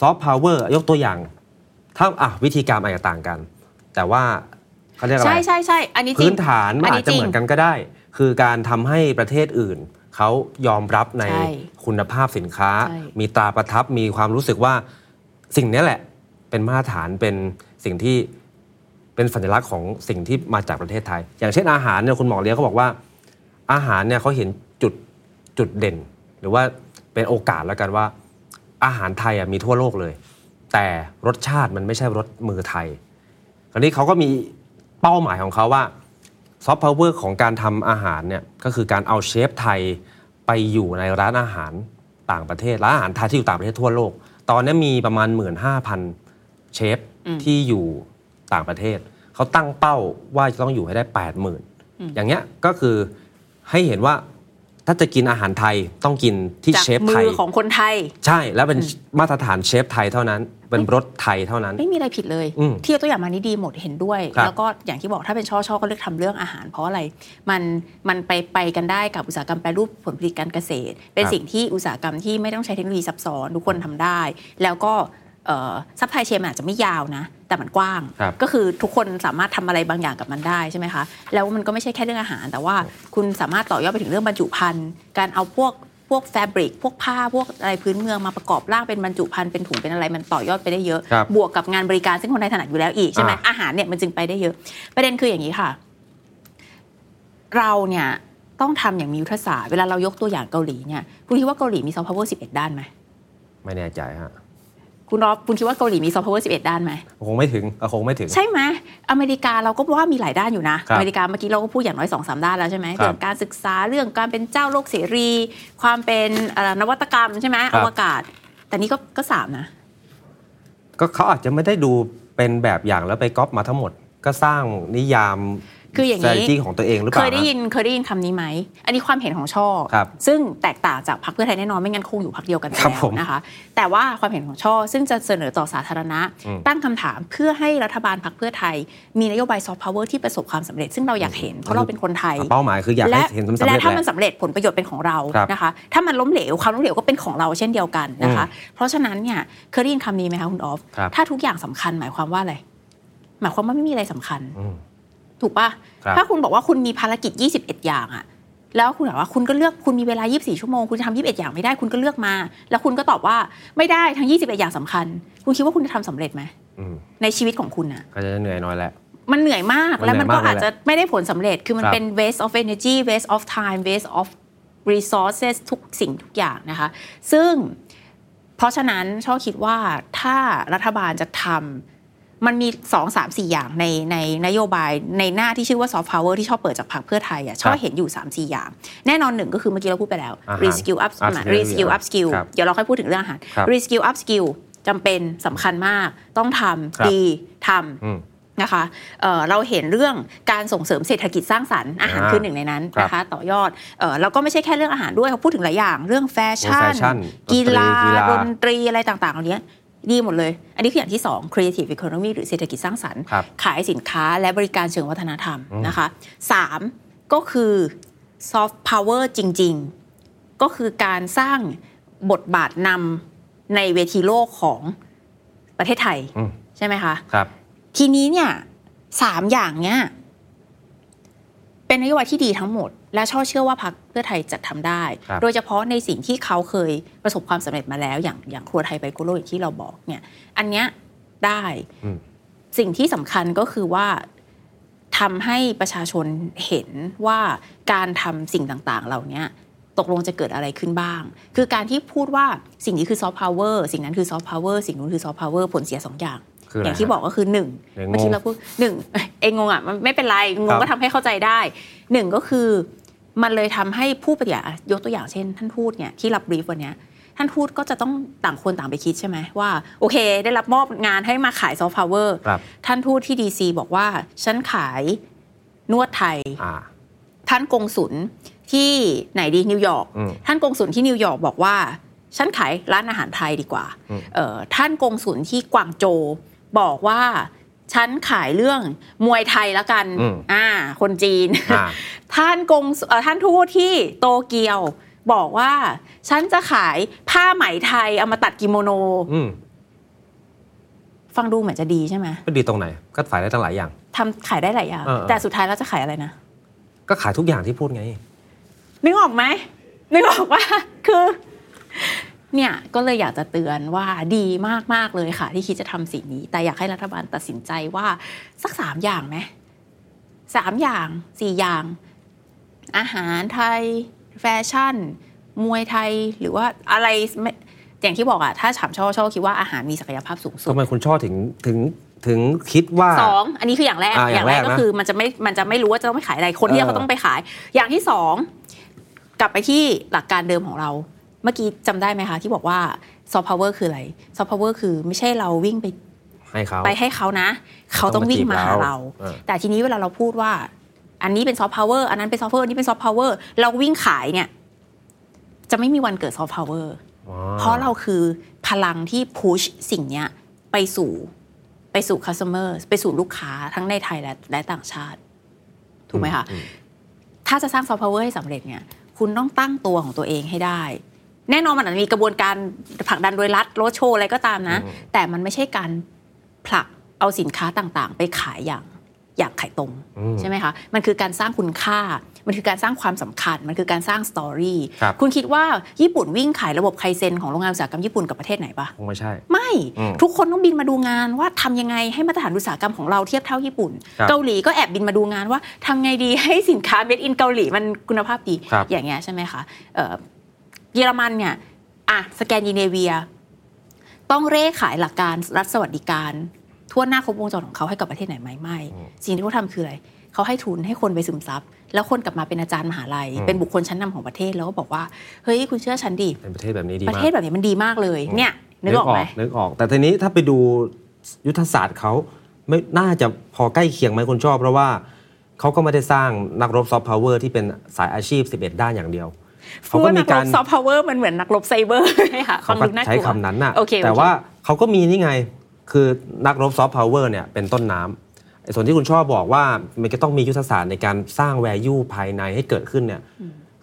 ซอฟต์พาวเวอร์ยกตัวอย่าง ถ้าอะวิธีการอาจจะต่างกัน แต่ว่าเขาเรียกอะไรใช่ใช่ใช่อันนี้จริงพื้นฐานมันอาจจะจริงเหมือนกันก็ได้ คือการทำให้ประเทศอื่นเขายอมรับในใช่คุณภาพสินค้าใช่มีตราประทับมีความรู้สึกว่าสิ่งนี้แหละ เป็นมาตรฐานเป็นสิ่งที่เป็นสัญลักษณ์ของสิ่งที่มาจากประเทศไทย อย่างเช่นอาหารเนี่ยคุณหมอเลี้ยงเขาบอกว่า อาหารเนี่ยเขาเห็นจุดจุดเด่น หรือว่าเป็นโอกาสแล้วกันว่า อาหารไทยอะมีทั่วโลกเลย แต่รสชาติมันไม่ใช่รสมือไทย คราวนี้เขาก็มีเป้าหมายของเขาว่าซอฟต์พาวเวอร์ของการทำอาหารเนี่ยก็คือการเอาเชฟไทยไปอยู่ในร้านอาหารต่างประเทศร้านอาหารไทยที่อยู่ต่างประเทศทั่วโลก ตอนนี้มีประมาณ 15,000 เชฟที่อยู่ต่างประเทศ เขาตั้งเป้าว่าจะต้องอยู่ให้ได้ 80,000 อย่างเงี้ยก็คือให้เห็นว่า ถ้าจะกินอาหารไทยต้องกินที่จากมือของคนไทยเชฟไทย ใช่แล้วเป็นมาตรฐานเชฟไทยเท่านั้น เป็นรสไทยเท่านั้น ไม่มีอะไรผิดเลยอืมที่ยกตัวอย่างมานี้ดีหมดเห็นด้วยครับแล้วก็อย่างที่บอกถ้าเป็นช่อช่อก็เลือกทำเรื่องอาหาร เพราะอะไรมันมันไปไปกันได้กับอุตสาหกรรมแปรรูปผลผลิตการเกษตร เป็นครับสิ่งที่อุตสาหกรรมที่ไม่ต้องใช้เทคโนโลยีซับซ้อนทุกคนทำได้ แล้วก็ supply chain อาจจะไม่ยาวนะ แต่มันกว้างครับก็คือทุกคนสามารถทำอะไรบางอย่างกับมันได้ใช่ไหมคะ แล้วมันก็ไม่ใช่แค่เรื่องอาหาร แต่ว่าคุณสามารถต่อยอดไปถึงเรื่องบรรจุภัณฑ์ การเอาพวกพวก fabric พวกผ้า พวกอะไรพื้นเมืองมาประกอบร่างเป็นบรรจุภัณฑ์ เป็นถุง เป็นอะไร มันต่อยอดไปได้เยอะครับบวกกับงานบริการซึ่งคนไทยถนัดอยู่แล้วอีกใช่ไหมอ่าอาหารเนี่ยมันจึงไปได้เยอะ ประเด็นคืออย่างนี้ค่ะ เราเนี่ยต้องทำอย่างมียุทธศาสตร์ เวลาเรายกตัวอย่างเกาหลีเนี่ย คุณคิดว่าเกาหลีมีซอฟต์พาวเวอร์11ด้านไหม ไม่แน่ใจฮะ คุณออฟคุณคิดว่าเกาหลีมีซอฟต์พาวเวอร์11ด้านไหมคงไม่ถึงคงไม่ถึง ใช่ไหมอเมริกาเราก็ว่ามีหลายด้านอยู่นะครับอเมริกาเมื่อกี้เราก็พูดอย่างน้อยสองสามด้านแล้วใช่ไหมครับเรื่องการศึกษาเรื่องการเป็นเจ้าโลกเสรี ความเป็นเอ่อนวัตกรรมใช่ไหมครัอบวกาศ แต่นี่ก็ก็สามนะ ก็เขาอาจจะไม่ได้ดูเป็นแบบอย่างแล้วไปก๊อปมาทั้งหมด ก็สร้างนิยาม คืออย่างนี้ strategy ของตัวเองหรือเปเคล่ายได้ฮะยินเคยได้ยินคำนี้ไหม อันนี้ความเห็นของช่อครับซึ่งแตกต่างจากพรรคเพื่อไทยแน่นอนไม่งั้นคงอยู่พรรคเดียวกันไปครับแล้วผมนะคะ แต่ว่าความเห็นของช่อ ซึ่งจะเสนอต่อสาธารณะอืมตั้งคำถามเพื่อให้รัฐบาลพรรคเพื่อไทย มีนโยบายซอฟต์พาวเวอร์ที่ประสบความสำเร็จ ซึ่งเราอยากเห็นเพราะเราเป็นคนไทยเป้าหมายคืออยากให้เห็นสำเร็จแหละและถ้ามันสำเร็จผลประโยชน์เป็นของเราครับนะคะ ถ้ามันล้มเหลวความล้มเหลวก็เป็นของเราเช่นเดียวกันนะคะ เพราะฉะนั้นเนี่ยเคยได้ยินคำนี้ไหมคะคุณออฟครับถ้าทุกอย่างสำคัญหมายความว่าอะไรหมายความว่าไม่มีอะไรสำคัญอืม ถูกปะครับถ้าคุณบอกว่าคุณมีภารกิจ 21 อย่างอะแล้วคุณบอกว่าคุณก็เลือกคุณมีเวลา 24 ชั่วโมง คุณจะทำ21 อย่างไม่ได้คุณก็เลือกมา แล้วคุณก็ตอบว่าไม่ได้ทั้ง 21 อย่างสำคัญ คุณคิดว่าคุณจะทำสำเร็จไหมอืมในชีวิตของคุณอะก็จะเหนื่อยน้อยแหละมันเหนื่อยมากมันแล้วมันเหนื่ก็อยมากอาจจะไม่ได้ผลสำเร็จคือมันครับเป็น waste of energy waste of time waste of resources ทุกสิ่งทุกอย่างนะคะ ซึ่งเพราะฉะนั้นช่อคิดว่าถ้ารัฐบาลจะทำ มันมีสองสามสี่อย่างในในนโยบายในหน้าที่ชื่อว่า soft power ที่ชอบเปิดจากพรรคเพื่อไทยอะชอบเห็นอยู่3ามสี่อย่าง แน่นอนหนึ่งก็คือเมื่อกี้เราพูดไปแล้วอาหาร reskill up Upskill reskill up skill ครับเดี๋ยวเราค่อยพูดถึงเรื่องอาหารครับ reskill up skill จำเป็นสำคัญมากต้องทครับำดีทำอืมนะคะเอ่อเราเห็นเรื่องการส่งเสริมเศรษฐกิจสร้างสรรค์อาหารอ่าคือหนึ่งในนั้นครับนะคะต่อยอดเอ่อแล้วก็ไม่ใช่แค่เรื่องอาหารด้วยเขาพูดถึงหลายอย่าง เรื่องแฟชั่แฟชั่นกีฬาดนตรีกีฬาดนตรีอะไรต่างๆเหล่านี้ ดีหมดเลย อันนี้คืออย่างที่ 2 creative economy หรือเศรษฐกิจสร้างสรรค์ครับขายสินค้าและบริการเชิงวัฒนธรรมนะคะสามก็คือ soft power จริง ๆ ก็คือการสร้างบทบาทนำในเวทีโลกของประเทศไทยอืมใช่ไหมคะครับ ทีนี้เนี่ยสามอย่างเนี้ยเป็นนโยบายที่ดีทั้งหมด และช่อเชื่อว่าพรรคเพื่อไทยจะทำได้ครับโดยเฉพาะในสิ่งที่เขาเคยประสบความสำเร็จมาแล้ว อย่างอย่างครัวไทยไปครัวโลกอย่างที่เราบอกเนี่ย อันเนี้ยได้อืมสิ่งที่สำคัญก็คือว่าทำให้ประชาชนเห็นว่าการทำสิ่งต่างๆ เหล่านี้ตกลงจะเกิดอะไรขึ้นบ้าง คือการที่พูดว่าสิ่งนี้คือซอฟต์พาวเวอร์สิ่งนั้นคือซอฟต์พาวเวอร์สิ่งนู้นคือซอฟต์พาวเวอร์ผลเสียสองอย่างคืออะไรอย่างที่บอกก็คือหนึ่งเดี๋ยวงงเมื่อกี้เราพูดหนึ่งเอ้ยเองงงอะมันไม่เป็นไรงงก็ทำให้เข้าใจได้หนึ่งก็คือ มันเลยทำให้ผู้ปฏิบัติยกตัวอย่างเช่น ท่านทูตเนี่ยที่รับ brief วันเนี้ยท่านทูตก็จะต้องต่างคนต่างไปคิดใช่ไหมว่า โอเค ได้รับมอบงานให้มาขายซอฟต์พาวเวอร์ครับท่านทูตที่ดีซีบอกว่า ฉันขายนวดไทยอ่าท่านกงสุลที่ไหนดีนิวยอร์กอืมท่านกงสุลที่นิวยอร์กบอกว่า ฉันขายร้านอาหารไทยดีกว่าอืมเอ่อท่านกงสุลที่กวางโจวบอกว่า ฉันขายเรื่องมวยไทยแล้วกันอืมอ่าคนจีนอ่าท่านกงสุเอ่อท่านทูตที่โตเกียว บอกว่า ฉันจะขายผ้าไหมไทยเอามาตัดกิโมโนอืมฟังดูเหมือนจะดีใช่ไหมก็ดีตรงไหน ก็ขายได้ตั้งหลายอย่างทำขายได้หลายอย่างเออเออแต่สุดท้ายเราจะขายอะไรนะ ก็ขายทุกอย่างที่พูดไง นึกออกไหมนึกออกว่า คือ เนี่ยก็เลยอยากจะเตือนว่าดีมาก ๆ เลยค่ะ ที่คิดจะทำสิ่งนี้ แต่อยากให้รัฐบาลตัดสินใจว่าสักสามอย่างไหมสามอย่างสี่อย่าง อาหารไทย แฟชั่น มวยไทยหรือว่าอะไรไม่อย่างที่บอกอะถ้าถามช่อช่อคิดว่าอาหารมีศักยภาพสูงสุดทำไมคุณช่อถึงถึงถึงคิดว่าสองอันนี้คืออย่างแรกอ่าอย่างแรกก็นะคือมันจะไม่มันจะไม่รู้ว่าจะต้องไปขายอะไรคนที่เออเขาต้องไปขาย อย่างที่สองกลับไปที่หลักการเดิมของเรา เมื่อกี้จำได้ไหมคะที่บอกว่าซอฟต์พาวเวอร์คืออะไรซอฟต์พาวเวอร์คือไม่ใช่เราวิ่งไปให้เขาไปให้เขานะ เขาต้องวิ่งมาหาเราเออแต่ทีนี้เวลาเราพูดว่า อันนี้เป็นซอฟต์พาวเวอร์อันนั้นเป็นซอฟต์พาวเวอร์อันนี้เป็นซอฟต์พาวเวอร์เราวิ่งขายเนี่ย จะไม่มีวันเกิดซอฟต์พาวเวอร์อ๋อเพราะเราคือพลังที่ push สิ่งเนี้ยไปสู่ไปสู่ customer ไปสู่ลูกค้าทั้งในไทยและและต่างชาติ ถูกไหมคะ ถ้าจะสร้างซอฟต์พาวเวอร์ให้สำเร็จเนี่ย คุณต้องตั้งตัวของตัวเองให้ได้ แน่นอนมันอาจจะมีกระบวนการผลักดันโดยรัฐโรดโชว์อะไรก็ตามนะ แต่มันไม่ใช่การผลักเอาสินค้าต่างๆ ไปขายอย่างอย่างขายตรงอืมใช่ไหมคะมันคือการสร้างคุณค่า มันคือการสร้างความสำคัญ มันคือการสร้าง story ครับคุณคิดว่าญี่ปุ่นวิ่งขายระบบไคเซนของโรงงานอุตสาหกรรมญี่ปุ่นกับประเทศไหนปะคงไม่ใช่ ไม่อืมทุกคนต้องบินมาดูงานว่าทำยังไงให้มาตรฐานอุตสาหกรรมของเราเทียบเท่าญี่ปุ่นครับเกาหลีก็แอบบินมาดูงานว่าทำไงดีให้สินค้า made in เกาหลีมันคุณภาพดีครับอย่างเงี้ยใช่ไหมคะ เอ่อเยอรมันเนี่ยอะสแกนดิเนเวีย ต้องเร่ขายหลักการรัฐสวัสดิการ ทั่วหน้าครบวงจรของเขาให้กับประเทศไหนไหมไม่ สิ่งที่เขาทำคืออะไรเขาให้ทุนให้คนไปซึมซับแล้วคนกลับมาเป็นอาจารย์มหาลัย เป็นบุคคลชั้นนำของประเทศแล้วก็บอกว่าเฮ้ยคุณเชื่อฉันดิเป็นประเทศแบบนี้ดีประมากเทศแบบนี้มันดีมากเลยเนี่ยนึกออกไหมนึกออก แต่ทีนี้ถ้าไปดูยุทธศาสตร์เขาไม่น่าจะพอใกล้เคียงไหมคุณชอบเพราะว่าเขาก็ไม่ได้สร้างนักรบซอฟต์พาวเวอร์ที่เป็นสายอาชีพ 11 ด้านอย่างเดียว พูเขาดก็ว่ามีนักรการบซอฟต์พาวเวอร์มันเหมือนนักรบไซเบอร์ใช่ค่ะเขาฟังก็ดูน่ากใช้ลัวคำนั้นน่ะโอเคโอเคแต่ว่าเขาก็มีนี่ไงคือนักรบซอฟต์พาวเวอร์เนี่ยเป็นต้นน้ำไอ้ส่วนที่คุณชอบบอกว่ามันก็ต้องมียุทธศาสตร์ในการสร้างแวร์ยูภายในให้เกิดขึ้นเนี่ย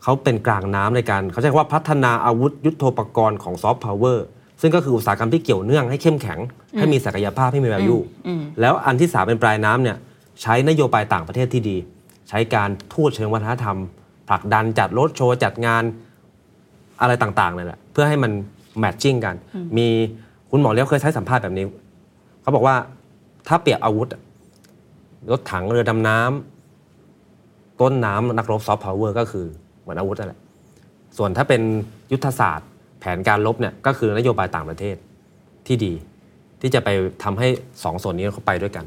เขาเป็นกลางน้ำในการเขาใช้คำว่าพัฒนาอาวุธยุทโธปกรณ์ของซอฟต์พาวเวอร์ซึ่งก็คืออุตสาหกรรมที่เกี่ยวเนื่องให้เข้มแข็ง ให้มีศักยภาพให้มี value แล้วอันที่สามเป็นปลายน้ำเนี่ยใช้นโยบายต่างประเทศที่ดี ใช้การทูตเชิงวัฒนธรรม ผลักดันจัดรถโชว์จัดงานอะไรต่างๆเนี่ยแหละเพื่อให้มัน matching กัน มีคุณหมอเลี้ยวเคยใช้สัมภาษณ์แบบนี้เขาบอกว่าถ้าเปรียบอาวุธอะรถถังเรือดำน้ำต้นน้ำนักรบซอฟต์พาวเวอร์ก็คือเหมือนอาวุธนั่นแหละส่วนถ้าเป็นยุทธศาสตร์ แผนการลบเนี่ยก็คือนโยบายต่างประเทศที่ดี ที่จะไปทำให้สองส่วนนี้เขาไปด้วยกัน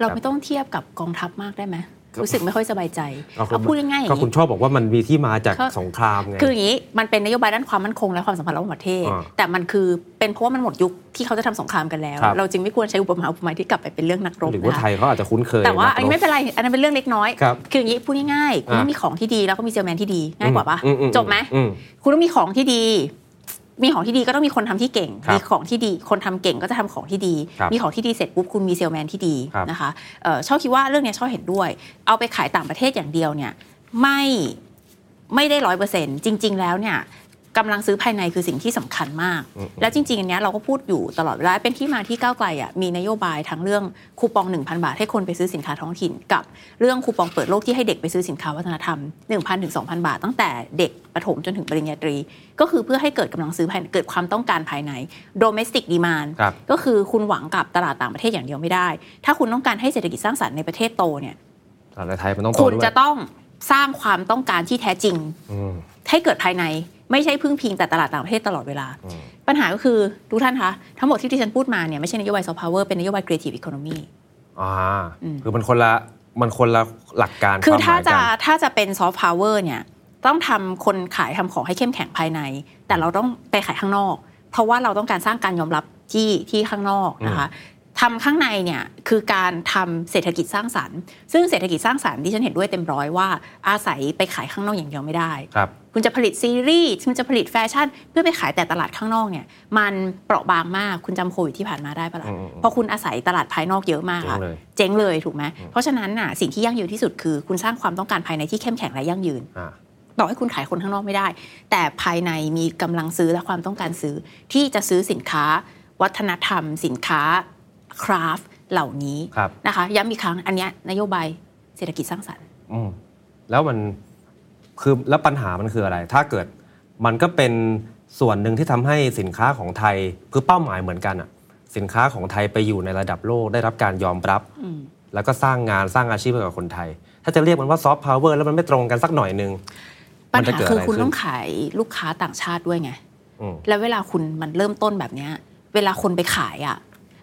เราไม่ต้องเทียบกับกองทัพมากได้ไหม รู้สึกไม่ค่อยสบายใจก็เอาพูดง่ายๆอย่าก็งคุณนี้ชอบบอกว่ามันมีที่มาจากก็สงครามไงคืออย่างนี้มันเป็นนโยบายด้านความมั่นคงและความสัมพันธ์ระหว่างประเทศอ่าแต่มันคือเป็นเพราะว่ามันหมดยุคที่เขาจะทำสงครามกันแล้วครับเราจึงไม่ควรใช้อุปมาอุปไมยที่กลับไปเป็นเรื่องนักรบหรือว่านะคะไทยเขาอาจจะคุ้นเคย แต่ว่ากรบอันนี้ไม่เป็นไรอันนั้นเป็นเรื่องเล็กน้อยครับคืออย่างนี้พูดง่ายๆคุณต้องอะมีของที่ดีแล้วก็มีเซลแมนที่ดีง่ายกว่าปะอืมอืมจบไหมอืมคุณต้องมีของที่ดี มีของที่ดีก็ต้องมีคนทำที่เก่งครับมีของที่ดี คนทำเก่งก็จะทำของที่ดีครับมีของที่ดีเสร็จปุ๊บคุณมีเซลแมนที่ดีครับนะคะเอ่อชอบคิดว่าเรื่องเนี้ยชอบเห็นด้วย เอาไปขายต่างประเทศอย่างเดียวเนี่ยไม่ไม่ได้ร้อยเปอร์เซ็นต์จริง ๆ แล้วเนี่ย กำลังซื้อภายในคือสิ่งที่สำคัญมาก แล้วจริงๆอันเนี้ยเราก็พูดอยู่ตลอดเวลาเป็นที่มาที่ก้าวไกลอะมีนโยบายทั้งเรื่องคูปอง 1,000 บาทให้คนไปซื้อสินค้าท้องถิ่น กับเรื่องคูปองเปิดโลกที่ให้เด็กไปซื้อสินค้าวัฒนธรรม 1,000ถึง2,000 บาท ตั้งแต่เด็กประถมจนถึงปริญญาตรี ก็คือเพื่อให้เกิดกำลังซื้อภายในเกิดความต้องการภายใน domestic demand ครับก็คือคุณหวังกับตลาดต่างประเทศอย่างเดียวไม่ได้ ถ้าคุณต้องการให้เศรษฐกิจสร้างสรรค์ในประเทศโตเนี่ยตลาดไทยมันต้องโตคุณด้วยจะต้องสร้างความต้องการที่แท้จริงอืม ให้เกิดภายในไม่ใช่พึ่งพิงแต่ตลาดต่างประเทศตลอดเวลา ปัญหาก็คือทุกท่านคะ ทั้งหมดที่ที่ฉันพูดมาเนี่ยไม่ใช่นโยบายซอฟต์พาวเวอร์เป็นนโยบาย creative economy อ่าคือมันคนละมันคนละหลักการคือวมหถ้ามยจะกันถ้าจะเป็นซอฟต์พาวเวอร์เนี่ยต้องทำคนขายทำของให้เข้มแข็งภายใน แต่เราต้องไปขายข้างนอก เพราะว่าเราต้องการสร้างการยอมรับที่ที่ข้างนอกนะคะทำข้างในเนี่ยคือการทำเศรษฐกิจสร้างสรรค์ ซึ่งเศรษฐกิจสร้างสรรค์ที่ฉันเห็นด้วยเต็มร้อยว่าอาศัยไปขายข้างนอกอย่างเดียวไม่ได้ ครับคุณจะผลิตซีรีส์คุณจะผลิตแฟชั่น เพื่อไปขายแต่ตลาดข้างนอกเนี่ย มันเปราะบางมากคุณจำโควิดที่ผ่านมาได้ปะล่ะอืมอืมเพราะคุณอาศัยตลาดภายนอกเยอะมากอะเจ๊งเลยเจ๊งเลยถูกไหมเพราะฉะนั้นน่ะสิ่งที่ยั่งยืนที่สุดคือ คุณสร้างความต้องการภายในที่เข้มแข็งและยั่งยืนอ่าต่อให้คุณขายคนข้างนอกไม่ได้ แต่ภายในมีกำลังซื้อและความต้องการซื้อที่จะซื้อสินค้า วัฒนธรรม สินค้าคราฟเหล่านี้ครับนะคะย้ำอีกครั้งอันเนี้ยนโยบายเศรษฐกิจสร้างสรรค์อืมแล้วมัน คือแล้วปัญหามันคืออะไร ถ้าเกิดมันก็เป็นส่วนหนึ่งที่ทำให้สินค้าของไทยคือเป้าหมายเหมือนกันอะสินค้าของไทยไปอยู่ในระดับโลกได้รับการยอมรับ แล้วก็สร้างงานสร้างอาชีพให้กับคนไทย ถ้าจะเรียกมันว่าซอฟต์พาวเวอร์แล้วมันไม่ตรงกันสักหน่อยหนึงปัญมันจะหาเกิดคืออะไรคุณขึ้นต้องขายลูกค้าต่างชาติด้วยไงอืมแล้วเวลาคุณมันเริ่มต้นแบบเนี้ย เวลาคนไปขายอะ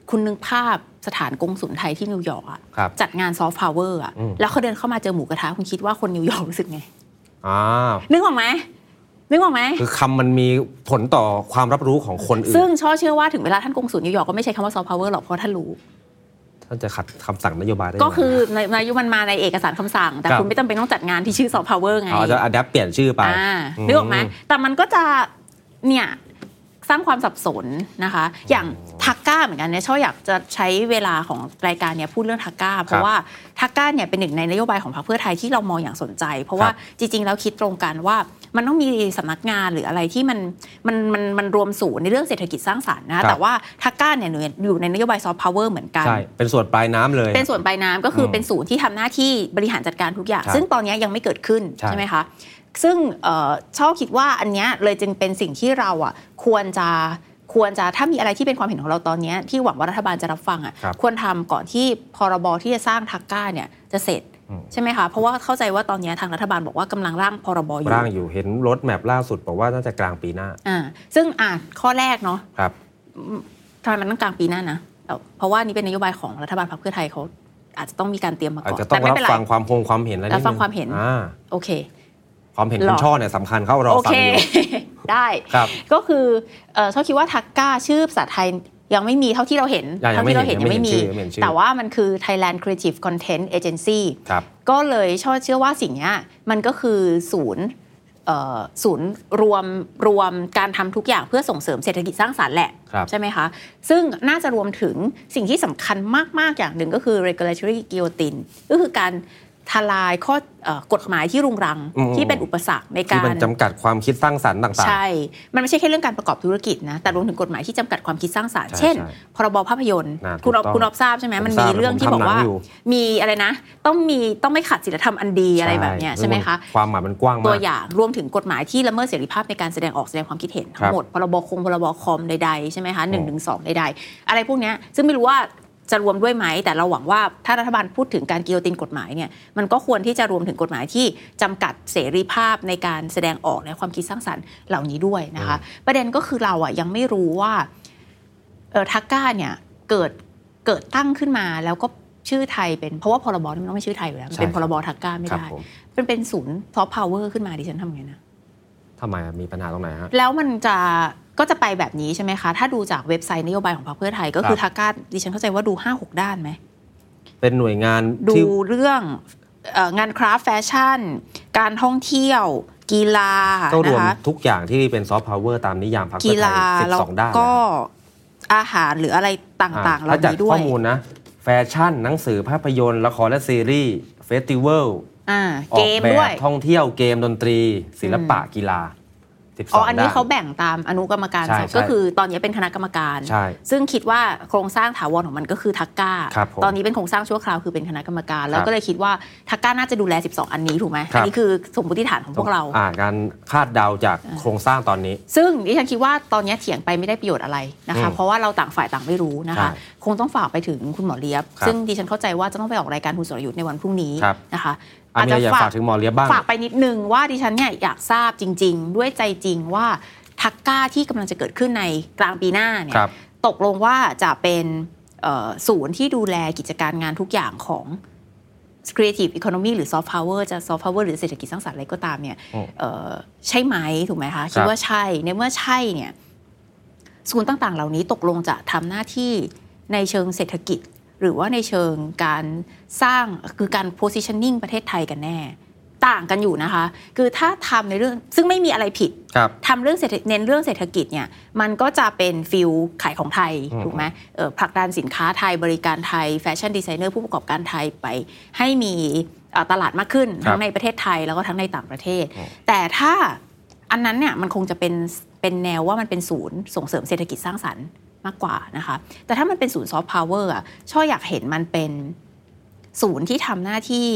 คุณนึกภาพสถานกงสุลไทยที่นิวยอร์กอะครับจัดงานซอฟต์พาวเวอร์อะอืมแล้วเขาเดินเข้ามาเจอหมูกระทะคุณคิดว่าคนนิวยอร์กรู้สึกไง อ่านึกออกไหมนึกออกไหมคือคำมันมีผลต่อความรับรู้ของคนอื่น ซึ่งช่อเชื่อว่าถึงเวลาท่านกงสุลนิวยอร์กก็ไม่ใช้คำว่าซอฟต์พาวเวอร์หรอกเพราะท่านรู้ท่านจะขัดคำสั่งนโยบายได้ก็คือยังไงในนายกมันมาในเอกสารคำสั่ง แต่ครับคุณไม่จำเป็นต้องจัดงานที่ชื่อซอฟต์พาวเวอร์ไงอ๋อจะ adapt เปลี่ยนชื่อไปอ่านึกออกไหมแต่มันก็จะเนี่ยส ร้างความสับสนนะคะ อย่างทักก้าเหมือนกันเนี่ยช่ออยากจะใช้เวลาของรายการเนี่ยพูดเรื่องทักก้าเพราะว่าทักก้าเนี่ยเป็นหนึ่งในนโยบายของพรรคเพื่อไทยที่เรามองอย่างสนใจ เพราะว่าจริง ๆ แล้วคิดตรงกันว่ามันต้องมีสำนักงานหรืออะไรที่มันมันมันมันรวมศูนย์ในเรื่องเศรษฐกิจสร้างสรรค์นะแต่ว่าทักก้าเนี่ยอยู่ในนโยบายซอฟต์พาวเวอร์เหมือนกันใช่เป็นส่วนปลายน้ำเลย เป็นส่วนปลายน้ำก็คืออมเป็นศูนย์ที่ทำหน้าที่บริหารจัดการทุกอย่างครับซึ่งตอนนี้ยังไม่เกิดขึ้นใช่ใช่ไหมคะ ซึ่งเอ่อชอบคิดว่าอันเนี้ยเลยจึงเป็นสิ่งที่เราอะควรจะควรจะถ้ามีอะไรที่เป็นความเห็นของเราตอนเนี้ยที่หวังว่ารัฐบาลจะรับฟังอะครับควรทำก่อนที่พรบที่จะสร้างทักก้าเนี่ยจะเสร็จอืมใช่ไหมคะเพราะว่าเข้าใจว่าตอนเนี้ยทางรัฐบาลบอกว่ากำลังร่างพรบอยู่ร่างอยู่เห็นรถแมพล่าสุดบอกว่าน่าจะกลางปีหน้าอ่าซึ่งอะข้อแรกเนาะครับทำไมมันต้องกลางปีหน้านะแต่เพราะว่านี่เป็นนโยบายของรัฐบาลพรรคเพื่อไทยเขาอาจจะต้องมีการเตรียมมาอาจก่อนจะต้องแต่ไม่รับเป็นไรฟังความคงความเห็นอะไรนิดรับนึงฟังความเห็นอ่าโอเค ความเห็นหรอคุณช่อเนี่ยสำคัญเข้ารอโอฟัเคงอยู่ได้ครับก็คือเอ่อชอบคิดว่าทักก้าชื่อภาษาไทยยังไม่มีเท่าที่เราเห็นยังเท่าที่เราเห็นยัยังงไม่ไม่เห็นมีชื่อยังไม่เห็นชื่อแต่ว่ามันคือ Thailand Creative Content Agency ครับก็เลยชอบเชื่อว่าสิ่งเนี้ยมันก็คือศูนย์เอ่อศูนย์รวมรวมการทำทุกอย่างเพื่อส่งเสริมเศรษฐกิจสร้างสรรค์แหละครับใช่ไหมคะ ซึ่งน่าจะรวมถึงสิ่งที่สำคัญมาก ๆ อย่างหนึ่งก็คือ regulatory guillotine ก็คือการ ทลายข้อเอ่อกฎหมายที่รุงรังอืมที่เป็นอุปสรรคในที่กามันรจำกัดความคิดสร้างสรรค์ต่างใช่ มันไม่ใช่แค่เรื่องการประกอบธุรกิจนะแต่รวมถึงกฎหมายที่จำกัดความคิดสร้างสรรค์ใช่เช่นใช่พรบภาพยนตร์น่าคุณอ๊อฟถูกต้องคุณอ๊อฟทราบใช่ไหมผมมันทรามีบเรื่องที่ผมบอกทำหนังว่าอยู่มีอะไรนะ ต้องมีต้องไม่ขัดศีลธรรมอันดีอะไรแบบเนี้ยใช่ไหมคะความหมายมันกว้างตัมาวกอย่างรวมถึงกฎหมายที่ละเมิดเสรีภาพในการแสดงออกแสดงความคิดเห็นทั้ครังบหมดพรบคงพรบคอมใดๆใช่ไหมคะหนึ่งถึงสองใดๆอะไรพวกเนี้ยซึ่งไม่รู้ว่า จะรวมด้วยไหม แต่เราหวังว่าถ้ารัฐบาลพูดถึงการกิโยตินกฎหมายเนี่ยมันก็ควรที่จะรวมถึงกฎหมายที่จำกัดเสรีภาพในการแสดงออกในความคิดสร้างสรรค์เหล่านี้ด้วยนะคะ ประเด็นก็คือเราอะยังไม่รู้ว่าเออทักก้าเนี่ยเกิดเกิดตั้งขึ้นมาแล้วก็ชื่อไทยเป็นเพราะว่าพรบนี่มันต้องไม่ชื่อไทยอยู่แล้ว มันเป็นใช่พรบทักก้าไม่ครับได้ผมเป็นเป็นศูนย์ซอฟต์พาวเวอร์ขึ้นมาดิฉันทำไงนะ ทำไมอะมีปัญหาตรงไหนฮะแล้วมันจะก็จะไปแบบนี้ใช่ไหมคะ ถ้าดูจากเว็บไซต์นโยบายของพรรคเพื่อไทย ก็คือครัทับกก้าดิฉันเข้าใจว่าดู 5 6 ด้านไหม เป็นหน่วยงานดูที่เรื่องเอ่องานคราฟต์แฟชั่น การท่องเที่ยวกีฬาก็รนะวมคะทุกอย่างที่เป็นซอฟต์พาวเวอร์ตามนิยามพรรคกีเพื่อไทฬายแล้ว12ด้านก็นะอาหารหรืออะไรต่างๆเหถ้าล่าจากนี้ด้ข้วอยมูลนะ แฟชั่นหนังสือภาพยนตร์ ละครและซีรีส์เฟสติวัล อ่าออเกกมแบด้วบยท่องเที่ยวเกมดนตรี ศิลปะกีฬา12อ๋ออันนี้ด้เขาแบ่งตามอนุกรรมการใช่สอบใช่ก็คือตอนนี้เป็นคณะกรรมการใช่ซึ่งคิดว่าโครงสร้างถาวรของมันก็คือทักก้าครับผมตอนนี้เป็นโครงสร้างชั่วคราวคือเป็นคณะกรรมการ แล้วครับก็เลยคิดว่าทักก้าน่าจะดูแล 12 อันนี้ถูกไหมครับอันี้คือสมมติฐานของพวกเราอ่าการคาดเดาจากโครงสร้างตอนนี้ ซึ่งดิฉันคิดว่าตอนนี้เถียงไปไม่ได้ประโยชน์อะไรนะคะอืมเพราะว่าเราต่างฝ่ายต่างไม่รู้นะคะใช่คงต้องฝากไปถึงคุณหมอเลียบครับซึ่งดิฉันเข้าใจว่าจะต้องไปออกรายการคุณสรยุทธ์ในวันพรุ่งนี้ครับนะคะ อันนี้อยากฝากถึงหมอเลียบบ้างฝากไปนิดนึงว่าดิฉันเนี่ยอยากทราบจริง ๆ ด้วยใจจริงว่าทักก้าที่กำลังจะเกิดขึ้นในกลางปีหน้าเนี่ยครับตกลงว่าจะเป็นเอ่อศูนย์ที่ดูแลกิจการงานทุกอย่างของ Creative Economy หรือ Soft Power จะ Soft Power หรือเศรษฐกิจสร้างสรรค์อะไรก็ตามเนี่ยอืมเอ่อใช่ไหมถูกไหมคะคิดว่าใช่ในเมื่อใช่เนี่ยศูนย์ต่างๆ เหล่านี้ตกลงจะทำหน้าที่ในเชิงเศรษฐกิจ หรือว่าในเชิงการสร้างคือการ positioning ประเทศไทยกันแน่ ต่างกันอยู่นะคะ คือถ้าทำในเรื่องซึ่งไม่มีอะไรผิดครับทำเรื่องเศรษฐเน้นเรื่องเศรษฐกิจเนี่ยมันก็จะเป็น feel ขายของไทยอืมถูกไหมเอ่อผลักดันสินค้าไทยบริการไทยแฟชั่นดีไซเนอร์ผู้ประกอบการไทยไปให้มีเอ่อตลาดมากขึ้นครับทั้งในประเทศไทยแล้วก็ทั้งในต่างประเทศอืมแต่ถ้าอันนั้นเนี่ยมันคงจะเป็นเป็นแนวว่ามันเป็นศูนย์ส่งเสริมเศรษฐกิจสร้างสรรค์ มากกว่านะคะ แต่ถ้ามันเป็นศูนย์ซอฟต์พาวเวอร์อะช่ออยากเห็นมันเป็นศูนย์ที่ทำหน้าที่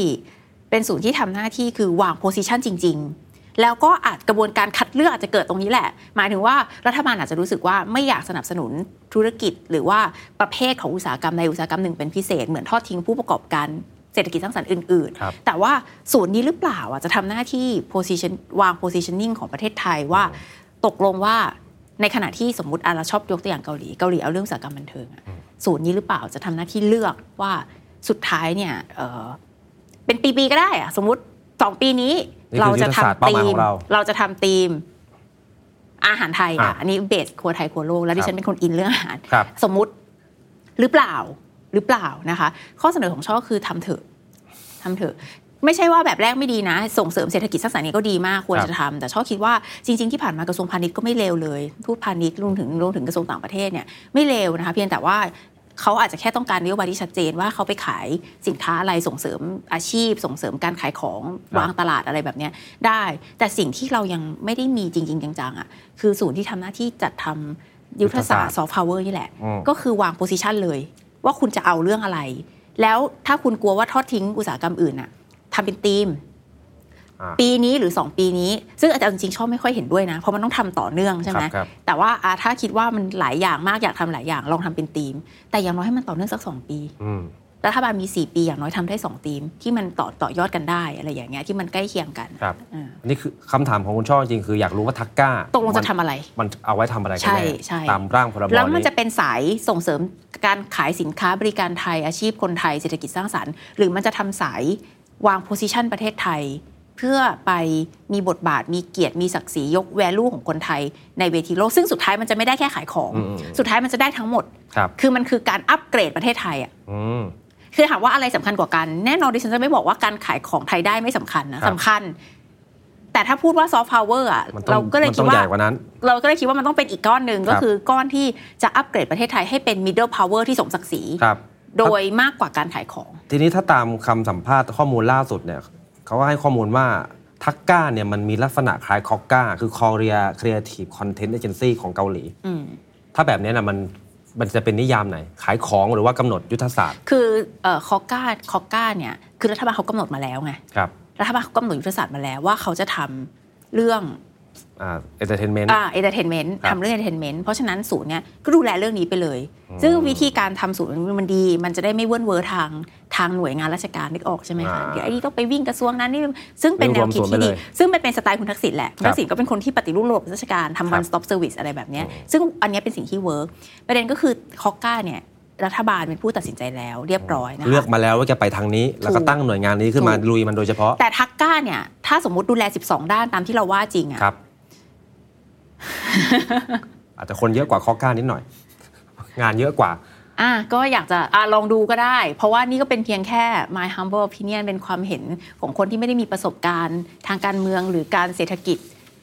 เป็นศูนย์ที่ทำหน้าที่คือวาง position จริง ๆ แล้วก็อาจกระบวนการคัดเลือกอาจจะเกิดตรงนี้แหละ หมายถึงว่ารัฐบาลอาจจะรู้สึกว่าไม่อยากสนับสนุนธุรกิจ หรือว่าประเภทของอุตสาหกรรมในอุตสาหกรรมหนึ่งเป็นพิเศษเหมือนทอดทิ้งผู้ประกอบการเศรษฐกิจสร้างสรรค์อื่นครับๆแต่ว่าศูนย์นี้หรือเปล่าอะจะทำหน้าที่ position วาง positioning ของประเทศไทยว่า ตกลงว่า ในขณะที่สมมติอะเราชอบยกตัวอย่างเกาหลีเกาหลีเอาเรื่องอุตสาหกรรมบันเทิงอะศูนย์นี้หรือเปล่าจะทำหน้าที่เลือกว่าสุดท้ายเนี่ยเอ่อเป็นปีๆก็ได้อะสมมติสองปีนี้นี่คือเราจะยุทธศาสตร์ทำเป้าหธีมายขมองเราเราจะทำธีมอาหารไทยอะอะอันนี้เบสครัวไทยครัวโลกแล้วดิฉันเป็นคนอินเรื่องอาหารครับสมมุติหรือเปล่าหรือเปล่านะคะ ข้อเสนอของช่อคือทำเถอะทำเถอะ ไม่ใช่ว่าแบบแรกไม่ดีนะ ส่งเสริมเศรษฐกิจสร้างสรรค์นี้ก็ดีมากควรครับจะทำแต่ช่อคิดว่าจริง ๆ ที่ผ่านมากระทรวงพาณิชย์ก็ไม่เลวเลยทูตพาณิชย์รวมถึงรวมถึงกระทรวงต่างประเทศเนี่ยไม่เลวนะคะ เพียงแต่ว่าเขาอาจจะแค่ต้องการนโยบายที่ชัดเจนว่าเขาไปขายสินค้าอะไรส่งเสริมอาชีพ ส่งเสริมการขายของครับวางตลาดอะไรแบบเนี้ยได้ แต่สิ่งที่เรายังไม่ได้มีจริง ๆ จังๆอะคือศูนย์ที่ทำหน้าที่จัดทำยุทธศาสตร์ซอฟต์พาวเวอร์นี่แหละอืมก็คือวาง position เลย ว่าคุณจะเอาเรื่องอะไร แล้วถ้าคุณกลัวว่าทอดทิ้งอุตสาหกรรมอื่นน่ะ ทำเป็นธีมอ่าปีนี้หรือ 2 ปีนี้ ซึ่งอาจารย์จริงๆชอบไม่ค่อยเห็นด้วยนะเพราะมันต้องทำต่อเนื่องใช่ไหมครับครับแต่ว่าอะถ้าคิดว่ามันหลายอย่างมากอยากทำหลายอย่างลองทำเป็นธีม แต่อย่างน้อยให้มันต่อเนื่องสัก 2 ปีอืมรัฐบาลมี 4 ปีอย่างน้อยทำได้2ธีม ที่มันต่อต่อยอดกันได้อะไรอย่างเงี้ยที่มันใกล้เคียงกันครับอ่าอันนี้คือคำถามของคุณช่อจริงๆคืออยากรู้ว่าทักก้าตกลงจะทำอะไร มันเอาไว้ทำอะไรกันใช่แน่ใช่ตามร่างพรบแล้วมันนี้จะเป็นสายส่งเสริมการขายสินค้าบริการไทยอาชีพคนไทยเศรษฐกิจสร้างสรรค์ หรือมันจะทำสาย วาง position ประเทศไทย เพื่อไปมีบทบาทมีเกียรติมีศักดิ์ศรียก value ของคนไทยในเวทีโลก ซึ่งสุดท้ายมันจะไม่ได้แค่ขายของอืมอืมสุดท้ายมันจะได้ทั้งหมดครับคือมันคือการอัปเกรดประเทศไทยอะอืมคือถามว่าอะไรสำคัญกว่ากัน แน่นอนดิฉันจะไม่บอกว่าการขายของไทยได้ไม่สำคัญนะครับสำคัญ แต่ถ้าพูดว่าซอฟต์พาวเวอร์อะมันต้องเราก็เลยมันคิต้ดองว่าใหญ่กว่านั้นเราก็เลยคิดว่ามันต้องเป็นอีกก้อนหนึ่งครับก็คือก้อนที่จะอัปเกรดประเทศไทยให้เป็น middle power ที่สมศักดิ์ศรีครับ โดยมากกว่าการขายของ ทีนี้ถ้าตามคำสัมภาษณ์ข้อมูลล่าสุดเนี่ยเขาก็ให้ข้อมูลว่า THACCA เนี่ยมันมีลักษณะคล้าย KOCCA คือ Korea Creative Content Agency ของเกาหลีอืมถ้าแบบนี้นะมันมันจะเป็นนิยามไหน ขายของหรือว่ากำหนดยุทธศาสตร์ คือเอ่อ KOCCA KOCCA เนี่ยคือรัฐบาลเขากำหนดมาแล้วไงครับรัฐบาลเขากำหนดยุทธศาสตร์มาแล้วว่าเขาจะทำเรื่องอ่า entertainment อ่า entertainment ครับทำเรื่อง entertainment เพราะฉะนั้นศูนย์เนี่ยก็ดูแลเรื่องนี้ไปเลย ซึ่งวิธีการทำศูนย์มันดี มันจะได้ไม่เวิ่นเว้อทางทางหน่วยงานราชการนึกออกใช่ไหมคะอ่าเดี๋ยวไอ้นี่ต้องไปวิ่งกระทรวงนั้นนี่ซึ่งเป็นแนวคิดที่ดีรวมศูนย์ไปเลยซึ่งมันเป็นสไตล์คุณทักษิณแหละคุณครับทักษิณก็เป็นคนที่ปฏิรูประบบราชการทำครั one บ stop service อะไรแบบเนี้ยซึ่งอันเนี้ยเป็นสิ่งที่ work ประเด็นก็คือ KOCCA เนี่ยรัฐบาลเป็นผู้ตัดสินใจแล้วเรียบร้อยนะคะเลือกมาแล้วว่าจะไปทางนี้ แล้วก็ตั้งหน่วยงานนี้ขึ้นมาถูกลุยมันโดยเฉพาะ แต่ THACCA เนี่ยถ้าสมมติดูแล 12 ด้านตามที่เราว่าจริงอะครับ อาจจะคนเยอะกว่าคอกก้านิดหน่อย งานเยอะกว่าอะก็อยากจะอะลองดูก็ได้ เพราะว่านี่ก็เป็นเพียงแค่ my humble opinion เป็นความเห็นของคนที่ไม่ได้มีประสบการณ์ทางการเมืองหรือการเศรษฐกิจ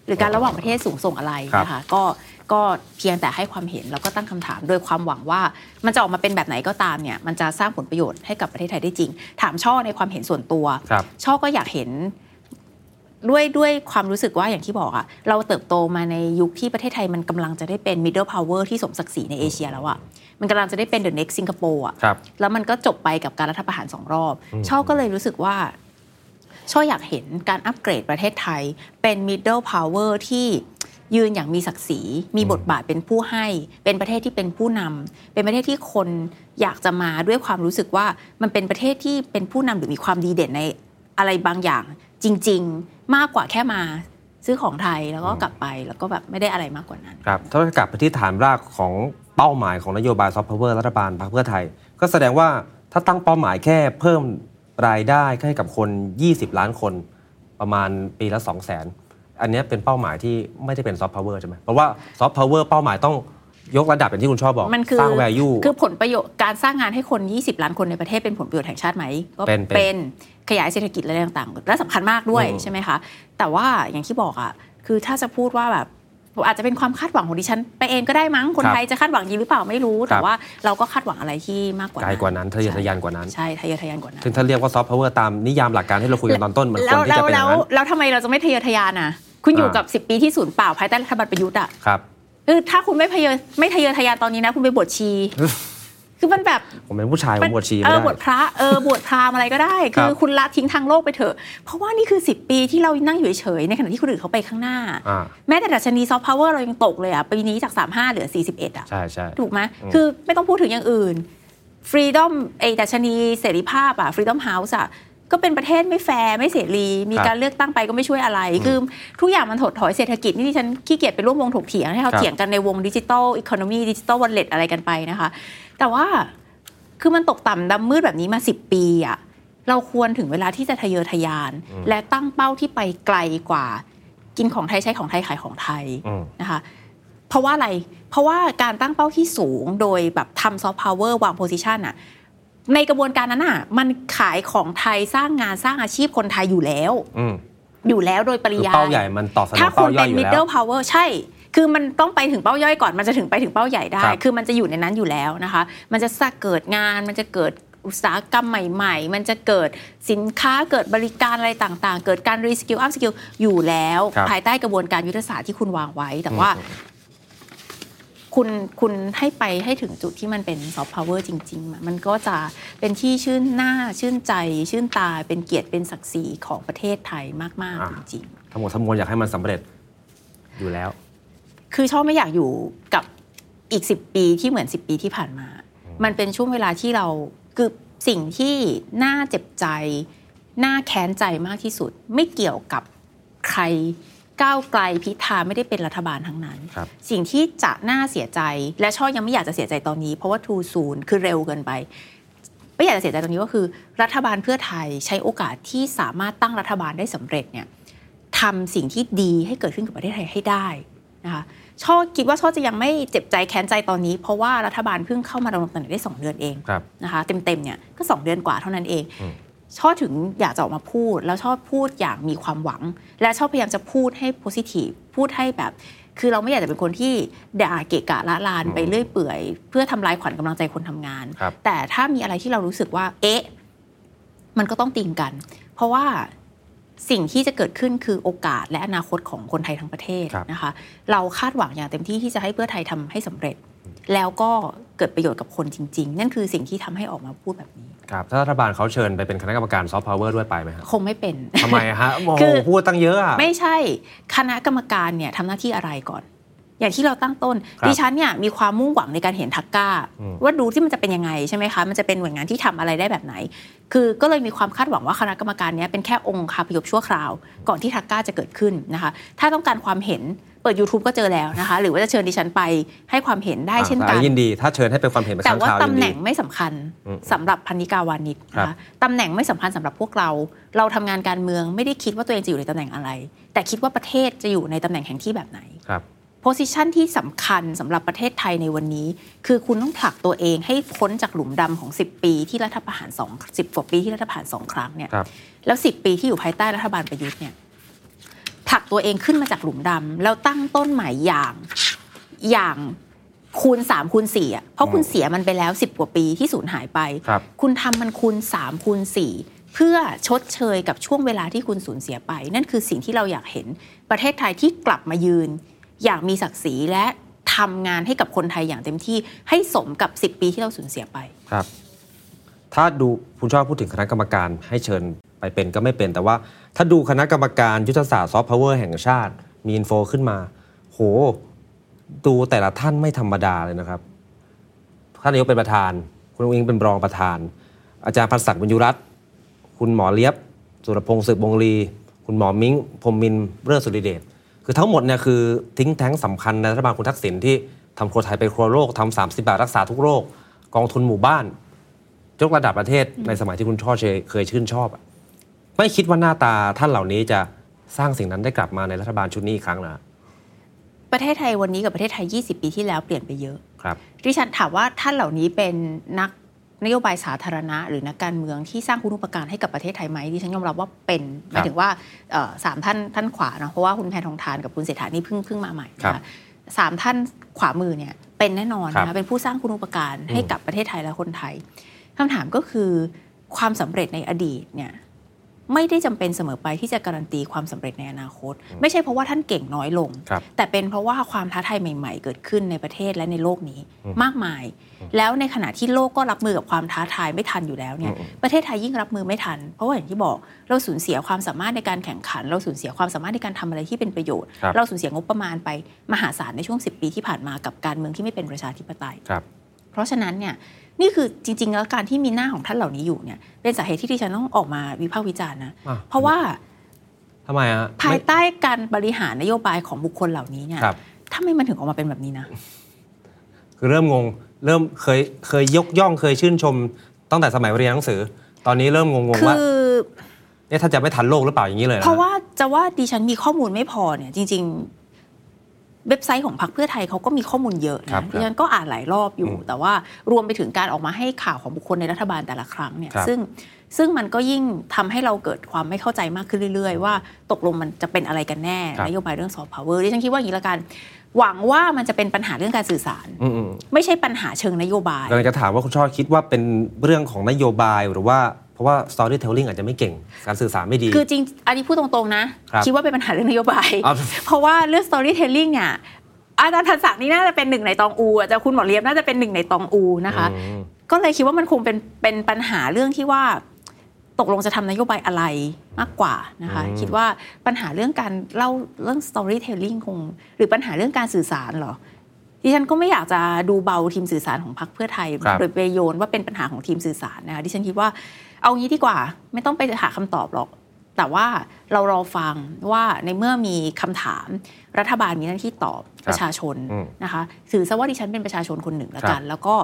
หรือการระหว่างประเทศสูงส่งอะไรนะคะก็ก็เพียงแต่ให้ความเห็นแล้วก็ตั้งคำถามโดยความหวังว่า มันจะออกมาเป็นแบบไหนก็ตามเนี่ยมันจะสร้างผลประโยชน์ให้กับประเทศไทยได้จริง ถามช่อในความเห็นส่วนตัวครับช่อก็อยากเห็น ด้วยด้วยความรู้สึกว่าอย่างที่บอกอะเราเติบโตมาในยุคที่ประเทศไทยมันกำลังจะได้เป็น middle power ที่สมศักดิ์ศรีในเอเชียแล้วอะมันกำลังจะได้เป็น the next สิงคโปร์อะครับแล้วมันก็จบไปกับการรัฐประหารสองรอบช่อก็เลยรู้สึกว่าช่ออยากเห็นการอัปเกรดประเทศไทยเป็น middle power ที่ยืนอย่างมีศักดิ์ศรี มีบทบาทเป็นผู้ให้ เป็นประเทศที่เป็นผู้นำเป็นประเทศที่คนอยากจะมาด้วยความรู้สึกว่ามันเป็นประเทศที่เป็นผู้นำหรือมีความดีเด่นในอะไรบางอย่าง จริง ๆ มากกว่าแค่มาซื้อของไทยแล้วก็กลับไปแล้วก็แบบไม่ได้อะไรมากกว่านั้นครับถ้ากลับไปที่ฐานรากของเป้าหมายของนโยบายซอฟต์พาวเวอร์รัฐบาลพรรคเพื่อไทย ก็แสดงว่าถ้าตั้งเป้าหมายแค่เพิ่มรายได้ให้กับคน 20 ล้านคนประมาณปีละ 2 0 0 0 0 0 อันเนี้ยเป็นเป้าหมายที่ไม่ได้เป็นซอฟต์พาวเวอร์ใช่ไหมเพราะว่าซอฟต์พาวเวอร์เป้าหมายต้องยกระดับอย่างที่คุณชอบบอกมันคือสร้าง value คือผลประโยชน์การสร้างงานให้คน 20 ล้านคนในประเทศเป็นผลประโยชน์แห่งชาติไหมก็เป็นเป็นเป็น ขยายเศรษฐกิจอะไรต่างๆ และสำคัญมากด้วยอืมใช่ไหมคะแต่ว่าอย่างที่บอกอะคือถ้าจะพูดว่าแบบอาจจะเป็นความคาดหวังของดิฉัน ไปเองก็ได้มั้งคนไทยจะคาดหวังจริงหรือเปล่าไม่รู้ แต่ว่าเราก็คาดหวังอะไรที่มากกว่าไกลกว่านั้นทะเยอทะยานกว่านั้นใช่ทะเยอทะยานกว่านั้นซึ่งถ้าเรียกว่าซอฟต์พาวเวอร์ตามนิยามหลักการที่เราคุยกันตอนต้นมันคแล้ววรที่แล้จะวเป็นอแล้ย่าวงนั้นแล้วทำไมเราจะไม่ทะเยอทะยานอะ คุณอยู่อ่ากักับ 10 ปีที่ศูนย์เปล่าภายใต้รัฐบาลประยุทธ์อะครับคือถ้าคุณไม่ทะเยอไม่ทะเยอทะยานตอนนี้นะ คุณไปบวชชี คคือมันแบบผมเป็นผู้ชายผมบวชชีเอไม่อได้บวชพระเออบวชพราหมณ์อะไรก็ได้ครัคืบอคุณละทิ้งทางโลกไปเถอะ เพราะว่านี่คือ 10 ปีที่เรานั่งอยู่เฉยๆในขณะที่คนอื่นเขาไปข้างหน้าอ่าแม้แต่ดัชนีซอฟต์พาวเวอร์เรายังตกเลยอะปีนี้จาก 35 เหลือ 41 อะใช่ใช่ถูกไหมคือไม่ต้องพูดถึงอย่างอื่น Freedom ไอดัชนีเสรีภาพอะ Freedom House อะ ก็เป็นประเทศไม่แฟร์ไม่เสรีมีการเลือกตั้งไปก็ไม่ช่วยอะไร คือทุกอย่างมันถดถอยเศรษฐกิจนี่ดิฉันขี้เกียจไปร่วมวงถกเถียงให้เขาครับเถียงกันในวง digital economy ดิจิตอลวอลเล็ตอะไรกันไปนะคะ แต่ว่าคือมันตกต่ำดำมืดแบบนี้มา 10 ปีอะเราควรถึงเวลาที่จะทะเยอทะยาน และตั้งเป้าที่ไปไกลกว่า กินของไทยใช้ของไทยขายของไทยอืมนะคะเพราะว่าอะไร เพราะว่าการตั้งเป้าที่สูงโดยแบบทำซอฟต์พาวเวอร์วาง position อะ ในกระบวนการนั้นอะมันขายของไทยสร้างงานสร้างอาชีพคนไทยอยู่แล้วอืมอยู่แล้วโดยปริคือยายเป้าใหญ่มันตอบสนอถ้างคุเป้าณย่เป็อยนอยู่แล้ว middle power ใช่ คือมันต้องไปถึงเป้าย่อยก่อนมันจะถึงไปถึงเป้าใหญ่ได้ครับคือมันจะอยู่ในนั้นอยู่แล้วนะคะ มันจะสร้างเกิดงาน มันจะเกิดอุตสาหกรรมใหม่ ๆ มันจะเกิดสินค้าเกิดบริการอะไรต่างๆ เกิดการ reskill upskill อยู่แล้วครับภายใต้กระบวนการยุทธศาสตร์ที่คุณวางไว้ แต่ว่า คุณคุณให้ไปให้ถึงจุดที่มันเป็นซอฟต์พาวเวอร์จริงๆอะมันก็จะเป็นที่ชื่นหน้าชื่นใจ ชื่นตาเป็นเกียรติเป็นศักดิ์ศรีของประเทศไทยมากอ่าๆจริงๆ ทั้งหมดทั้งมวลอยากให้มันสำเร็จอยู่แล้ว คือช่อไม่อยากอยู่กับอีก 10 ปีที่เหมือน 10 ปีที่ผ่านมา มันเป็นช่วงเวลาที่เราคือสิ่งที่น่าเจ็บใจ น่าแค้นใจมากที่สุด ไม่เกี่ยวกับใคร ก้าวไกลพิธาไม่ได้เป็นรัฐบาลทั้งนั้นครับสิ่งที่จะน่าเสียใจและช่อยังไม่อยากจะเสียใจตอนนี้ เพราะว่า too soon คือเร็วเกินไป ไม่อยากจะเสียใจตรงนี้ก็คือ รัฐบาลเพื่อไทยใช้โอกาสที่สามารถตั้งรัฐบาลได้สำเร็จเนี่ยทำสิ่งที่ดีให้เกิดขึ้นกับประเทศไทยให้ได้นะคะช่อคิดว่าช่อจะยังไม่เจ็บใจแค้นใจตอนนี้ เพราะว่ารัฐบาลเพิ่งเข้ามาดำรงตำแหน่งได้ 2 เดือนเองครับนะคะเต็มๆเนี่ยก็ 2 เดือนกว่าเท่านั้นเองอืม ชอบถึงอยากจะออกมาพูด แล้วชอบพูดอย่างมีความหวัง และชอบพยายามจะพูดให้ positive พูดให้แบบ คือเราไม่อยากจะเป็นคนที่ด่าเกะกะละลานไปเรื่อยเปื่อย เพื่อทำลายขวัญกำลังใจคนทำงานครับแต่ถ้ามีอะไรที่เรารู้สึกว่า เอ๊ะ มันก็ต้องติงกัน เพราะว่าสิ่งที่จะเกิดขึ้นคือโอกาสและอนาคตของคนไทยทั้งประเทศครับนะคะ เราคาดหวังอย่างเต็มที่ที่จะให้เพื่อไทยทำให้สำเร็จ แล้วก็เกิดประโยชน์กับคนจริง ๆ นั่นคือสิ่งที่ทำให้ออกมาพูดแบบนี้ ครับถ้ารัฐบาลเขาเชิญไปเป็นคณะกรรมการซอฟต์พาวเวอร์ด้วยไปไหมครับคงไม่เป็นทำไมฮะโอ้โหคือพูดตั้งเยอะอะไม่ใช่คณะกรรมการเนี่ยทำหน้าที่อะไรก่อน อย่างที่เราตั้งต้นครับดิฉันเนี่ยมีความมุ่งหวังในการเห็นทักก้าอืมว่าดูที่มันจะเป็นยังไงใช่ไหมคะ มันจะเป็นหน่วยงานที่ทำอะไรได้แบบไหน คือก็เลยมีความคาดหวังว่าคณะกรรมการเนี้ยเป็นแค่องค์คาพยพชั่วคราว ก่อนที่ทักก้าจะเกิดขึ้นนะคะ ถ้าต้องการความเห็นเปิด YouTube ก็เจอแล้วนะคะ หรือว่าจะเชิญดิฉันไปให้ความเห็นได้เช่นกันอ่ายินดี ถ้าเชิญให้เป็นความเห็นเป็นครั้งคราวแต่ว่ายินดีตำแหน่งไม่สำคัญอืมสำหรับพรรณิการ์ วานิชนะคะครับตำแหน่งไม่สำคัญสำหรับพวกเรา เราทำงานการเมืองไม่ได้คิดว่าตัวเองจะอยู่ในตำแหน่งอะไร แต่คิดว่าประเทศจะอยู่ในตำแหน่งแห่งที่แบบไหนครับ position ที่สำคัญสำหรับประเทศไทยในวันนี้ คือคุณต้องผลักตัวเองให้พ้นจากหลุมดำของ 10 ปีที่รัฐประหารสองสิบกว่าปีที่รัฐประหารสองครั้งเนี่ยครับแล้ว 10 ปีที่อยู่ภายใต้รัฐบาลประยุทธ์เนี่ยผลักตัวเองขึ้นมาจากหลุมดำแล้วตั้งต้นใหม่อย่างอย่างคูณ3คูณ4อะเพราะคุณเสียมันไปแล้ว 10 กว่าปีที่สูญหายไปครับคุณทำมันคูณ3คูณ4เพื่อชดเชยกับช่วงเวลาที่คุณสูญเสียไป นั่นคือสิ่งที่เราอยากเห็นประเทศไทยที่กลับมายืน อย่างมีศักดิ์ศรีและทำงานให้กับคนไทยอย่างเต็มที่ให้สมกับ 10 ปีที่เราสูญเสียไปครับ ถ้าดูคุณชอบพูดถึงคณะกรรมการให้เชิญไปเป็นก็ไม่เป็น แต่ว่าถ้าดูคณะกรรมการยุทธศาสตร์ซอฟต์พาวเวอร์แห่งชาติ มี info ขึ้นมา โห ดูแต่ละท่านไม่ธรรมดาเลยนะครับท่านนายกเป็นประธาน คุณอุ๊งอิ๊งเป็นรองประธาน อาจารย์พันศักดิ์ วิญญรัตน์คุณหมอเลี้ยบ สุรพงษ์สืบวงศ์ลี คุณหมอมิ้งพรหมินทร์ เลิศสุริย์เดช คือทั้งหมดเนี่ยคือ think tank สำคัญในรัฐบาลคุณทักษิณที่ทำครัวไทยไปครัวโลกทำสามสิบาทรักษาทุกโรคกองทุนหมู่บ้านยกระดับประเทศในสมัยที่คุณช่อเชยเคยชื่นชอบอะไม่คิดว่าหน้าตาท่านเหล่านี้จะสร้างสิ่งนั้นได้กลับมาในรัฐบาลชุดนี้อีกครั้งนะประเทศไทยวันนี้กับประเทศไทย 20 ปีที่แล้วเปลี่ยนไปเยอะ ครับดิฉันถามว่าท่านเหล่านี้เป็นนัก นโยบายสาธารณะ หรือนักการเมืองที่สร้างคุณูปการให้กับประเทศไทยไหมดิฉันยอมรับว่าเป็นหมายถึงว่าเอ่อสามท่านท่านขวาเนาะเพราะว่าคุณแพทองทานกับคุณเศรษฐานี่เพิ่งเพิ่งมาใหม่ครับนะคะสามท่านขวามือเนี่ยเป็นแน่นอนครันะบคะเป็นผู้สร้างคุณูปการให้กับประเทศไทยและคนไทยคำถามก็คือความสำเร็จในอดีตเนี่ย ไม่ได้จำเป็นเสมอไปที่จะการันตีความสำเร็จในอนาคต ไม่ใช่เพราะว่าท่านเก่งน้อยลงครับแต่เป็นเพราะว่าความท้าทายใหม่ๆ เกิดขึ้นในประเทศและในโลกนี้มากมาย แล้วในขณะที่โลกก็รับมือกับความท้าทายไม่ทันอยู่แล้วเนี่ยประเทศไทยยิ่งรับมือไม่ทัน เพราะว่าอย่างที่บอกเราสูญเสียความสามารถในการแข่งขัน เราสูญเสียความสามารถในการทำอะไรที่เป็นประโยชน์ครับเราสูญเสียงบประมาณไปมหาศาลในช่วง 10 ปีที่ผ่านมากับการเมืองที่ไม่เป็นประชาธิปไตยครับเพราะฉะนั้นเนี่ย นี่คือจริง ๆ แล้วการที่มีหน้าของท่านเหล่านี้อยู่เนี่ยเป็นสาเหตุที่ดิฉันต้องออกมาวิพากษ์วิจารณ์นะอะเพราะว่าทำไมฮะภายไม่ใต้การบริหารนโยบายของบุคคลเหล่านี้เนี่ยครับ ทำไมมันถึงออกมาเป็นแบบนี้นะ คือเริ่มงง เริ่มเคยเคยยกย่องเคยชื่นชม ตั้งแต่สมัยเรียนหนังสือ ตอนนี้เริ่มงงๆคืว่าอเอ๊ะท่านจะไม่ทันโลกหรือเปล่าอย่างนี้เลยนเพราะว่าจะว่าดิฉันมีข้อมูลไม่พอเนี่ยจริง ๆ เว็บไซต์ของพรรคเพื่อไทยเขาก็มีข้อมูลเยอะนะครับดิฉันก็อ่านหลายรอบอยู่อืมแต่ว่ารวมไปถึงการออกมาให้ข่าวของบุคคลในรัฐบาลแต่ละครั้งเนี่ยครับซึ่งซึ่งมันก็ยิ่งทำให้เราเกิดความไม่เข้าใจมากขึ้นเรื่อยๆ ว่าตกลงมันจะเป็นอะไรกันแน่ครับนโยบายเรื่องซอฟต์พาวเวอร์ดิฉันคิดว่าอย่างนี้ละกัน หวังว่ามันจะเป็นปัญหาเรื่องการสื่อสารอืมไม่ใช่ปัญหาเชิงนโยบายๆกำลังจะถามว่าคุณช่อคิดว่าเป็นเรื่องของนโยบายหรือว่า เพราะว่า storytelling อาจจะไม่เก่ง การสื่อสารไม่ดี คือจริง อันนี้พูดตรงๆนะครับคิดว่าเป็นปัญหาเรื่องนโยบายอ้าวเพราะว่าเรื่อง storytelling เนี่ยอาจารย์ทันศักดิ์นี่น่าจะเป็นหนึ่งในตองอูอาจารย์คุณหมอเลียบน่าจะเป็นหนึ่งในตองอูนะคะอืมก็เลยคิดว่ามันคงเป็นเป็นปัญหาเรื่องที่ว่า ตกลงจะทำนโยบายอะไรมากกว่านะคะอืมคิดว่าปัญหาเรื่องการเล่าเรื่อง storytelling คง หรือปัญหาเรื่องการสื่อสารเหรอดิฉันก็ไม่อยากจะดูเบาทีมสื่อสารของพรรคเพื่อไทยครับโดยไปโยนว่าเป็นปัญหาของทีมสื่อสารนะคะดิฉันคิดว่า เอางี้ดีกว่า ไม่ต้องไปหาคำตอบหรอก แต่ว่าเรารอฟังว่าในเมื่อมีคำถามรัฐบาลมีหน้าที่ตอบครับประชาชนอืมนะคะถือซะว่าดิฉันเป็นประชาชนคนหนึ่งละกันครับแล้วก็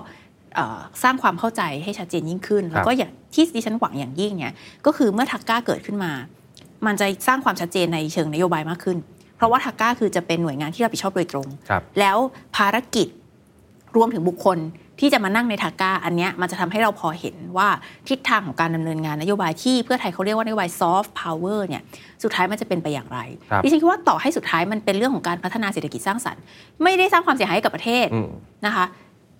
เอ่อสร้างความเข้าใจให้ชัดเจนยิ่งขึ้น แล้วก็อย่างที่ดิฉันหวังอย่างยิ่งเนี่ยก็คือเมื่อทักก้าเกิดขึ้นมา มันจะสร้างความชัดเจนในเชิงนโยบายมากขึ้น เพราะว่าทักก้าคือจะเป็นหน่วยงานที่รับผิดชอบโดยตรงครับแล้วภารกิจรวมถึงบุคคล ที่จะมานั่งในทาก้าอันเนี้ยมันจะทำให้เราพอเห็นว่าทิศทางของการดำเนินงานนโยบายที่เพื่อไทยเขาเรียกว่านโยบาย soft power เนี่ยสุดท้ายมันจะเป็นไปอย่างไรครับดิฉันคิดว่าต่อให้สุดท้ายมันเป็นเรื่องของการพัฒนาเศรษฐกิจสร้างสรรค์ ไม่ได้สร้างความเสียหายให้กับประเทศอืมนะคะ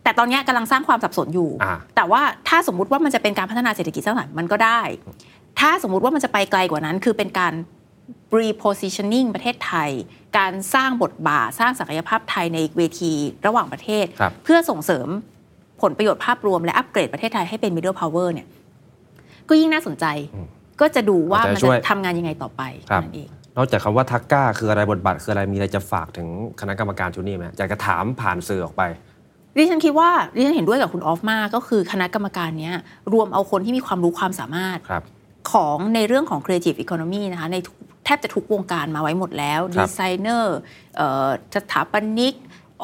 แต่ตอนเนี้ยกำลังสร้างความสับสนอยู่อ่าแต่ว่าถ้าสมมุติว่ามันจะเป็นการพัฒนาเศรษฐกิจสร้างสรรค์มันก็ได้ ถ้าสมมุติว่ามันจะไปไกลกว่านั้น คือเป็นการ repositioning ประเทศไทย การสร้างบทบาทสร้างศักยภาพไทยในเวทีระหว่างประเทศครับเพื่อส่งเสริม ผลประโยชน์ภาพรวมและอัปเกรดประเทศไทยให้เป็น middle power เนี่ยก็ยิ่งน่าสนใจก็จะดูว่าเอาใจมันช่จะวยทำงานยังไงต่อไปครับนั่นเองนอกจากคำว่าทักก้าคืออะไรบทบาทคืออะไรมีอะไรจะฝากถึงคณะกรรมการชุดนี้ไหมอยากจะถามผ่านสื่อออกไปดิฉันคิดว่าดิฉันเห็นด้วยกับคุณออฟมากก็คือคณะกรรมการเนี้ยรวมเอาคนที่มีความรู้ความสามารถครับของในเรื่องของ Creative Economy นะคะในทุกแทบจะทุกวงการมาไว้หมดแล้วครัดีบไซเนอร์เอ่อสถาปนิก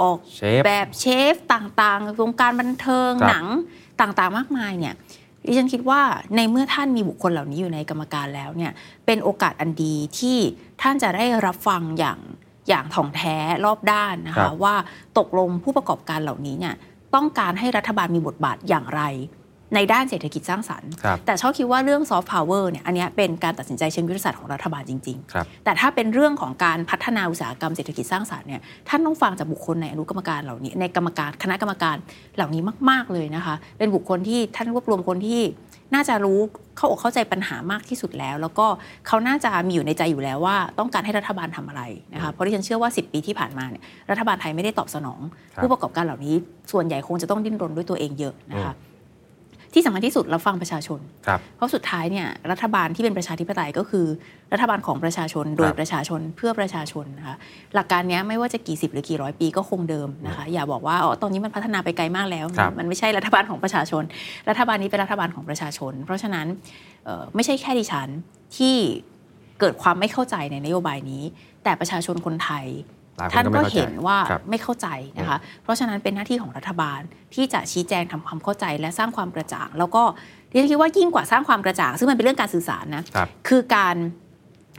ออกเชฟแบบเชฟต่างๆวงการบันเทิงครับหนังต่างๆมากมายเนี่ยดิฉันคิดว่าในเมื่อท่านมีบุคคลเหล่านี้อยู่ในกรรมการแล้วเนี่ยเป็นโอกาสอันดีที่ท่านจะได้รับฟังอย่างอย่างถ่องแท้รอบด้านนะครัคะบว่าตกลงผู้ประกอบการเหล่านี้เนี่ยต้องการให้รัฐบาลมีบทบาทอย่างไร ในด้านเศรษฐกิจสร้างสรรค์ครับแต่ชอบคิดว่าเรื่องซอฟต์พาวเวอร์เนี่ยอันเนี้ยเป็นการตัดสินใจเชิงยุทธศาสตร์ของรัฐบาลจริงครับๆแต่ถ้าเป็นเรื่องของการพัฒนาอุตสาหกรรมเศรษฐกิจสร้างสรรค์เนี่ยท่านต้องฟังจากบุคคลในอนุกรรมการเหล่านี้ในกรรมการคณะกรรมการเหล่านี้มาก ๆเลยนะคะ เป็นบุคคลที่ท่านรวบรวมคนที่น่าจะรู้เข้าอกเข้าใจปัญหามากที่สุดแล้ว แล้วก็เขาน่าจะมีอยู่ในใจอยู่แล้วว่า ต้องการให้รัฐบาลทำอะไรนะคะเพราะที่ฉันเชื่อว่า 10 ปีที่ผ่านมาเนี่ยรัฐบาลไทยไม่ได้ตอบสนองครับผู้ประกอบการเหล่านี้ส่วนใหญ่คงจะต้องดิ้นรนด้วยตัวเองเยอะนะคะ ที่สำคัญที่สุดเราฟังประชาชนครับเพราะสุดท้ายเนี่ยรัฐบาลที่เป็นประชาธิปไตยก็คือ รัฐบาลของประชาชนโดยประชาชนเพื่อประชาชนนะคะหลักการเนี้ยไม่ว่าจะกี่สิบหรือกี่ร้อยปีก็คงเดิมนะคะอย่าบอกว่าอ๋อตอนนี้มันพัฒนาไปไกลมากแล้วครับมันไม่ใช่รัฐบาลของประชาชน รัฐบาลนี้เป็นรัฐบาลของประชาชน เพราะฉะนั้นเอ่อไม่ใช่แค่ดิฉันที่เกิดความไม่เข้าใจในนโยบายนี้ แต่ประชาชนคนไทยหลายคน ท่านก็ไม่ก็เข้าใจเห็นว่าครับไม่เข้าใจนะคะ เพราะฉะนั้นเป็นหน้าที่ของรัฐบาลที่จะชี้แจงทำความเข้าใจและสร้างความกระจ่าง แล้วก็ดิฉันคิดว่ายิ่งกว่าสร้างความกระจ่าง ซึ่งมันเป็นเรื่องการสื่อสารนะครับคือการ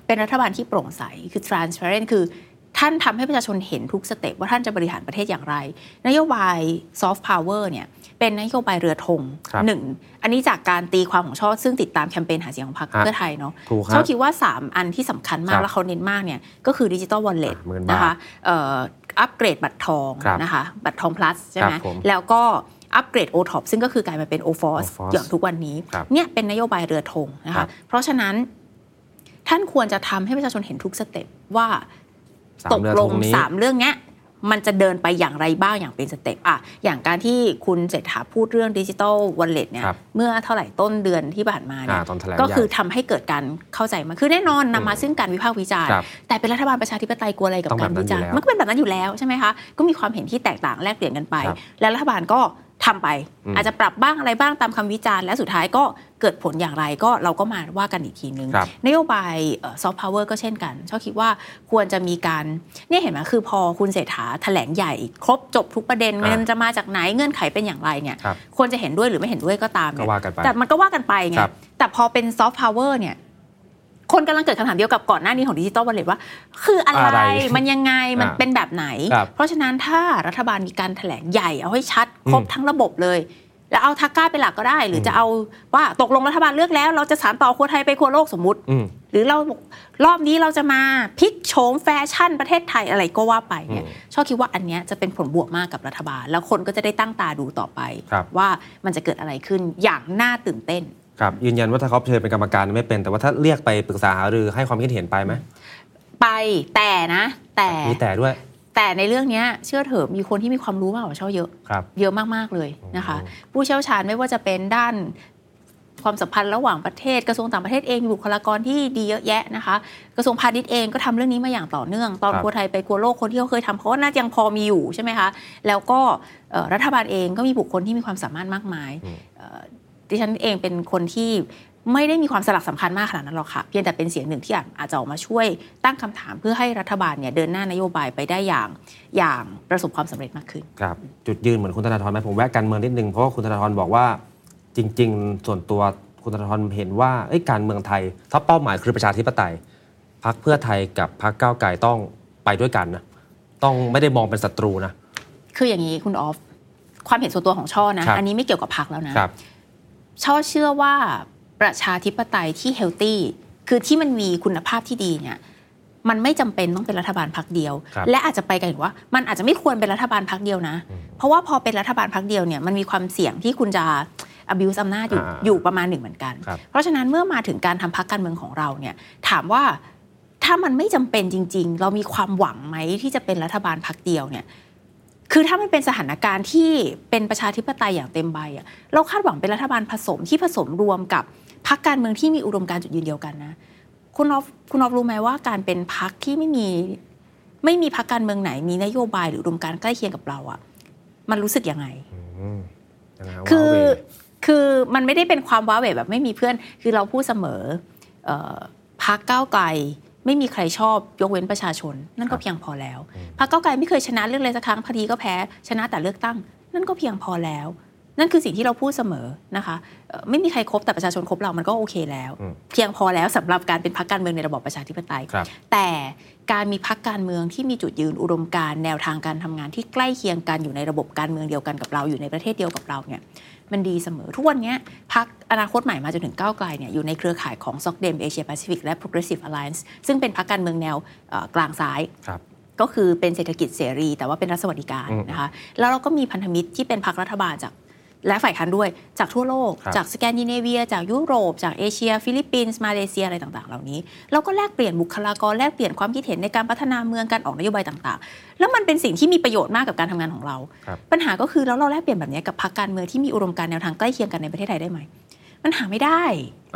เป็นรัฐบาลที่โปร่งใสคือ transparent คือท่านทำให้ประชาชนเห็นทุกสเต็ปว่าท่านจะบริหารประเทศอย่างไร นโยบาย soft power เนี่ย เป็นนโยบายเรือธงครับหนึ่งอันนี้จากการตีความของช่อซึ่งติดตามแคมเปญหาเสียงของพรรคฮะเพื่อไทยเนาะถูกครับช่อคิดว่า 3 อันที่สำคัญมาครักบแล้วเขาเน้นมากเนี่ยก็คือดิจิ t a ลวอลเล็ตหมื่นบาทนะคะเอ่ออัปเกรดบัตรทองครับนะคะบัตรทอง plus ใช่ไหมครับผมแล้วก็อัปเกรด o t o p ซึ่งก็คือกลายมาเป็น o f o r c e OFOS อย่างทุกวันนี้ครับเนี่ยเป็นนโยบายเรือธงนะคะครับเพราะฉะนั้นท่านควรจะทำให้ประชาชนเห็นทุก step ว่าสามตกเรือลธงงนี้สามเรื่องเนี้ย มันจะเดินไปอย่างไรบ้างอย่างเป็น step อะอย่างการที่คุณเศรษฐาพูดเรื่องดิจิ t a ลวอลเล็ตเนี่ยครับเมื่อเท่าไหร่ต้นเดือนที่ผ่านมาเนี่ยอ่าตอนแถลงก็คือใหญ่ทำให้เกิดการเข้าใจมาคือแน่นอนนำมาซึ่งการวิพากษ์วิจารณ์ครับแต่เป็นรัฐบาลประชาธิปไตยกลัวอะไรกับต้องการแบบนั้นวิจารอยู่ณ์แล้วมันก็เป็นแบบนั้นอยู่แล้วใช่ไหมคะก็มีความเห็นที่แตกต่างแลกเปลี่ยนกันไปครับและรัฐบาลก็ ทำไปอืมอาจจะปรับบ้างอะไรบ้างตามคำวิจารณ์และสุดท้ายก็เกิดผลอย่างไรก็เราก็มาว่ากันอีกทีนึงครับนโยบายซอฟต์พาวเวอร์ก็เช่นกันชอบคิดว่าควรจะมีการเนี่ยเห็นไหมคือพอคุณเศรษฐาแถลงใหญ่ ครบจบทุกประเด็นอ่าเงินจะมาจากไหนเงื่อนไขเป็นอย่างไรเนี่ยครับควรจะเห็นด้วยหรือไม่เห็นด้วยก็ตามเนี่ยก็ว่ากันไปแต่มันก็ว่ากันไปไงครับแต่พอเป็นซอฟต์พาวเวอร์เนี่ย คนกำลังเกิดคำถามเดียวกับก่อนหน้านี้ของดิจิตอลวอลเล็ตว่า คืออะไรอะไรมันยังไงมันอ่าเป็นแบบไหนครับเพราะฉะนั้นถ้ารัฐบาลมีการแถลงใหญ่เอาให้ชัดครบอืมทั้งระบบเลยแล้วเอา THACCA เป็นหลักก็ได้ หรือจะเอาว่าตกลงรัฐบาลเลือกแล้ว เราจะสานต่อครัวไทยไปครัวโลกสมมติอืมหรือเรารอบนี้เราจะมาพลิกโฉมแฟชั่นประเทศไทยอะไรก็ว่าไปเนี่ยอืมช่อคิดว่าอันเนี้ยจะเป็นผลบวกมากกับรัฐบาล แล้วคนก็จะได้ตั้งตาดูต่อไปครับว่ามันจะเกิดอะไรขึ้นอย่างน่าตื่นเต้น ครับยืนยันว่าถ้าเขาเชิญเป็นกรรมการไม่เป็น แต่ว่าถ้าเรียกไปปรึกษาหารือให้ความคิดเห็นไปไหมไปแต่นะ แต่มีแต่ด้วย แต่ในเรื่องเนี้ยเชื่อเถอะมีคนที่มีความรู้มากกว่าช่อเยอะครับเยอะมากๆเลยนะคะ ผู้เชี่ยวชาญไม่ว่าจะเป็นด้านความสัมพันธ์ระหว่างประเทศกระทรวงต่างประเทศเองมีบุคลากรที่ดีเยอะแยะนะคะ กระทรวงพาณิชย์เองก็ทำเรื่องนี้มาอย่างต่อเนื่อง ตอนครับครัวไทยไปครัวโลกคนที่เขาเคยทำเขาก็น่าจะยังพอมีอยู่ใช่ไหมคะแล้วก็เอ่อรัฐบาลเองก็มีบุคคลที่มีความสามารถมากมายเอ่อ ดิฉันเองเป็นคนที่ไม่ได้มีความสลักสำคัญมากขนาดนั้นหรอกค่ะ เพียงแต่เป็นเสียงหนึ่งที่อาจอาจจะออกมาช่วยตั้งคำถามเพื่อให้รัฐบาลเนี่ยเดินหน้านโยบายไปได้อย่างอย่างประสบความสำเร็จมากขึ้นครับจุดยืนเหมือนคุณธนาธรไหมผมแวะการเมืองนิดนึงเพราะว่าคุณธนาธรบอกว่าจริง ๆ ส่วนตัวคุณธนาธรเห็นว่าเอ้ยการเมืองไทยถ้าเป้าหมายคือประชาธิปไตยพักเพื่อไทยกับพักก้าวไกลต้องไปด้วยกันนะต้องไม่ได้มองเป็นศัตรูนะคืออย่างนี้คุณออฟความเห็นส่วนตัวของช่อนะครับอันนี้ไม่เกี่ยวกับพักแล้วนะครับ ช่อเชื่อว่าประชาธิปไตยที่เฮลตี้คือที่มันมีคุณภาพที่ดีเนี่ยมันไม่จำเป็นต้องเป็นรัฐบาลพักเดียวครับและอาจจะไปกันถึงว่า มันอาจจะไม่ควรเป็นรัฐบาลพักเดียวนะ เพราะว่าพอเป็นรัฐบาลพักเดียวเนี่ยมันมีความเสี่ยงที่คุณจะ abuse อำนาจอยู่อ่าอยู่ประมาณหนึ่งเหมือนกันครับเพราะฉะนั้นเมื่อมาถึงการทำพักการเมืองของเราเนี่ยถามว่าถ้ามันไม่จำเป็นจริง ๆ เรามีความหวังไหมที่จะเป็นรัฐบาลพักเดียวเนี่ย คือถ้ามันเป็นสถานการณ์ที่เป็นประชาธิปไตยอย่างเต็มใบอะเราคาดหวังเป็นรัฐบาลผสมที่ผสมรวมกับพรรคการเมืองที่มีอุดมการณ์จุดยืนเดียวกันนะ คุณนอฟคุณนอฟรู้ไหมว่าการเป็นพรรคที่ไม่มีไม่มีพรรคการเมืองไหน มีนโยบายหรืออุดมการณ์ใกล้เคียงกับเราอะมันรู้สึกยังไงอืมยังไงวะคือเวคือมันไม่ได้เป็นความว้าเหวแบบไม่มีเพื่อน คือเราพูดเสมอเอ่อพักก้าวไกล ไม่มีใครชอบยกเว้นประชาชน นั่นก็เพียงพอแล้วพักก้าวไกลไม่เคยชนะเรื่องอะไรสักครั้งพอดีก็แพ้ชนะแต่เลือกตั้ง นั่นก็เพียงพอแล้ว นั่นคือสิ่งที่เราพูดเสมอนะคะเอ่อไม่มีใครครบแต่ประชาชนครบเรามันก็โอเคแล้วอืมเพียงพอแล้วสำหรับการเป็นพักการเมืองในระบอบประชาธิปไตยครับแต่การมีพักการเมืองที่มีจุดยืนอุดมการณ์แนวทางการทำงานที่ใกล้เคียงกันอยู่ในระบบการเมืองเดียวกันกับเราอยู่ในประเทศเดียวกับเราเนี่ย มันดีเสมอทุกวันเนี้ยพรรคอนาคตใหม่มาจนถึงก้าวไกลเนี่ยอยู่ในเครือข่ายของ SocDem Asia Pacific และ Progressive Alliance ซึ่งเป็นพรรคการเมืองแนวเอ่อกลางซ้ายครับก็คือเป็นเศรษฐกิจเสรี แต่ว่าเป็นรัฐสวัสดิการอืมนะคะแล้วเราก็มีพันธมิตรที่เป็นพรรครัฐบาลจาก และฝ่ายค้านด้วยจากทั่วโลกครับจากสแกนดิเนเวีย จากยุโรป จากเอเชีย ฟิลิปปินส์มาเลเซียอะไรต่างๆ เหล่านี้ เราก็แลกเปลี่ยนบุคลากรแลกเปลี่ยนความคิดเห็นในการพัฒนาเมืองการออกนโยบายต่างๆ แล้วมันเป็นสิ่งที่มีประโยชน์มากกับการทำงานของเราครับปัญหาก็คือแล้วเราแลกเปลี่ยนแบบนี้กับพรรคการเมืองที่มีอุดมการณ์แนวทางใกล้เคียงกันในประเทศไทยได้ไหมมันหาไม่ได้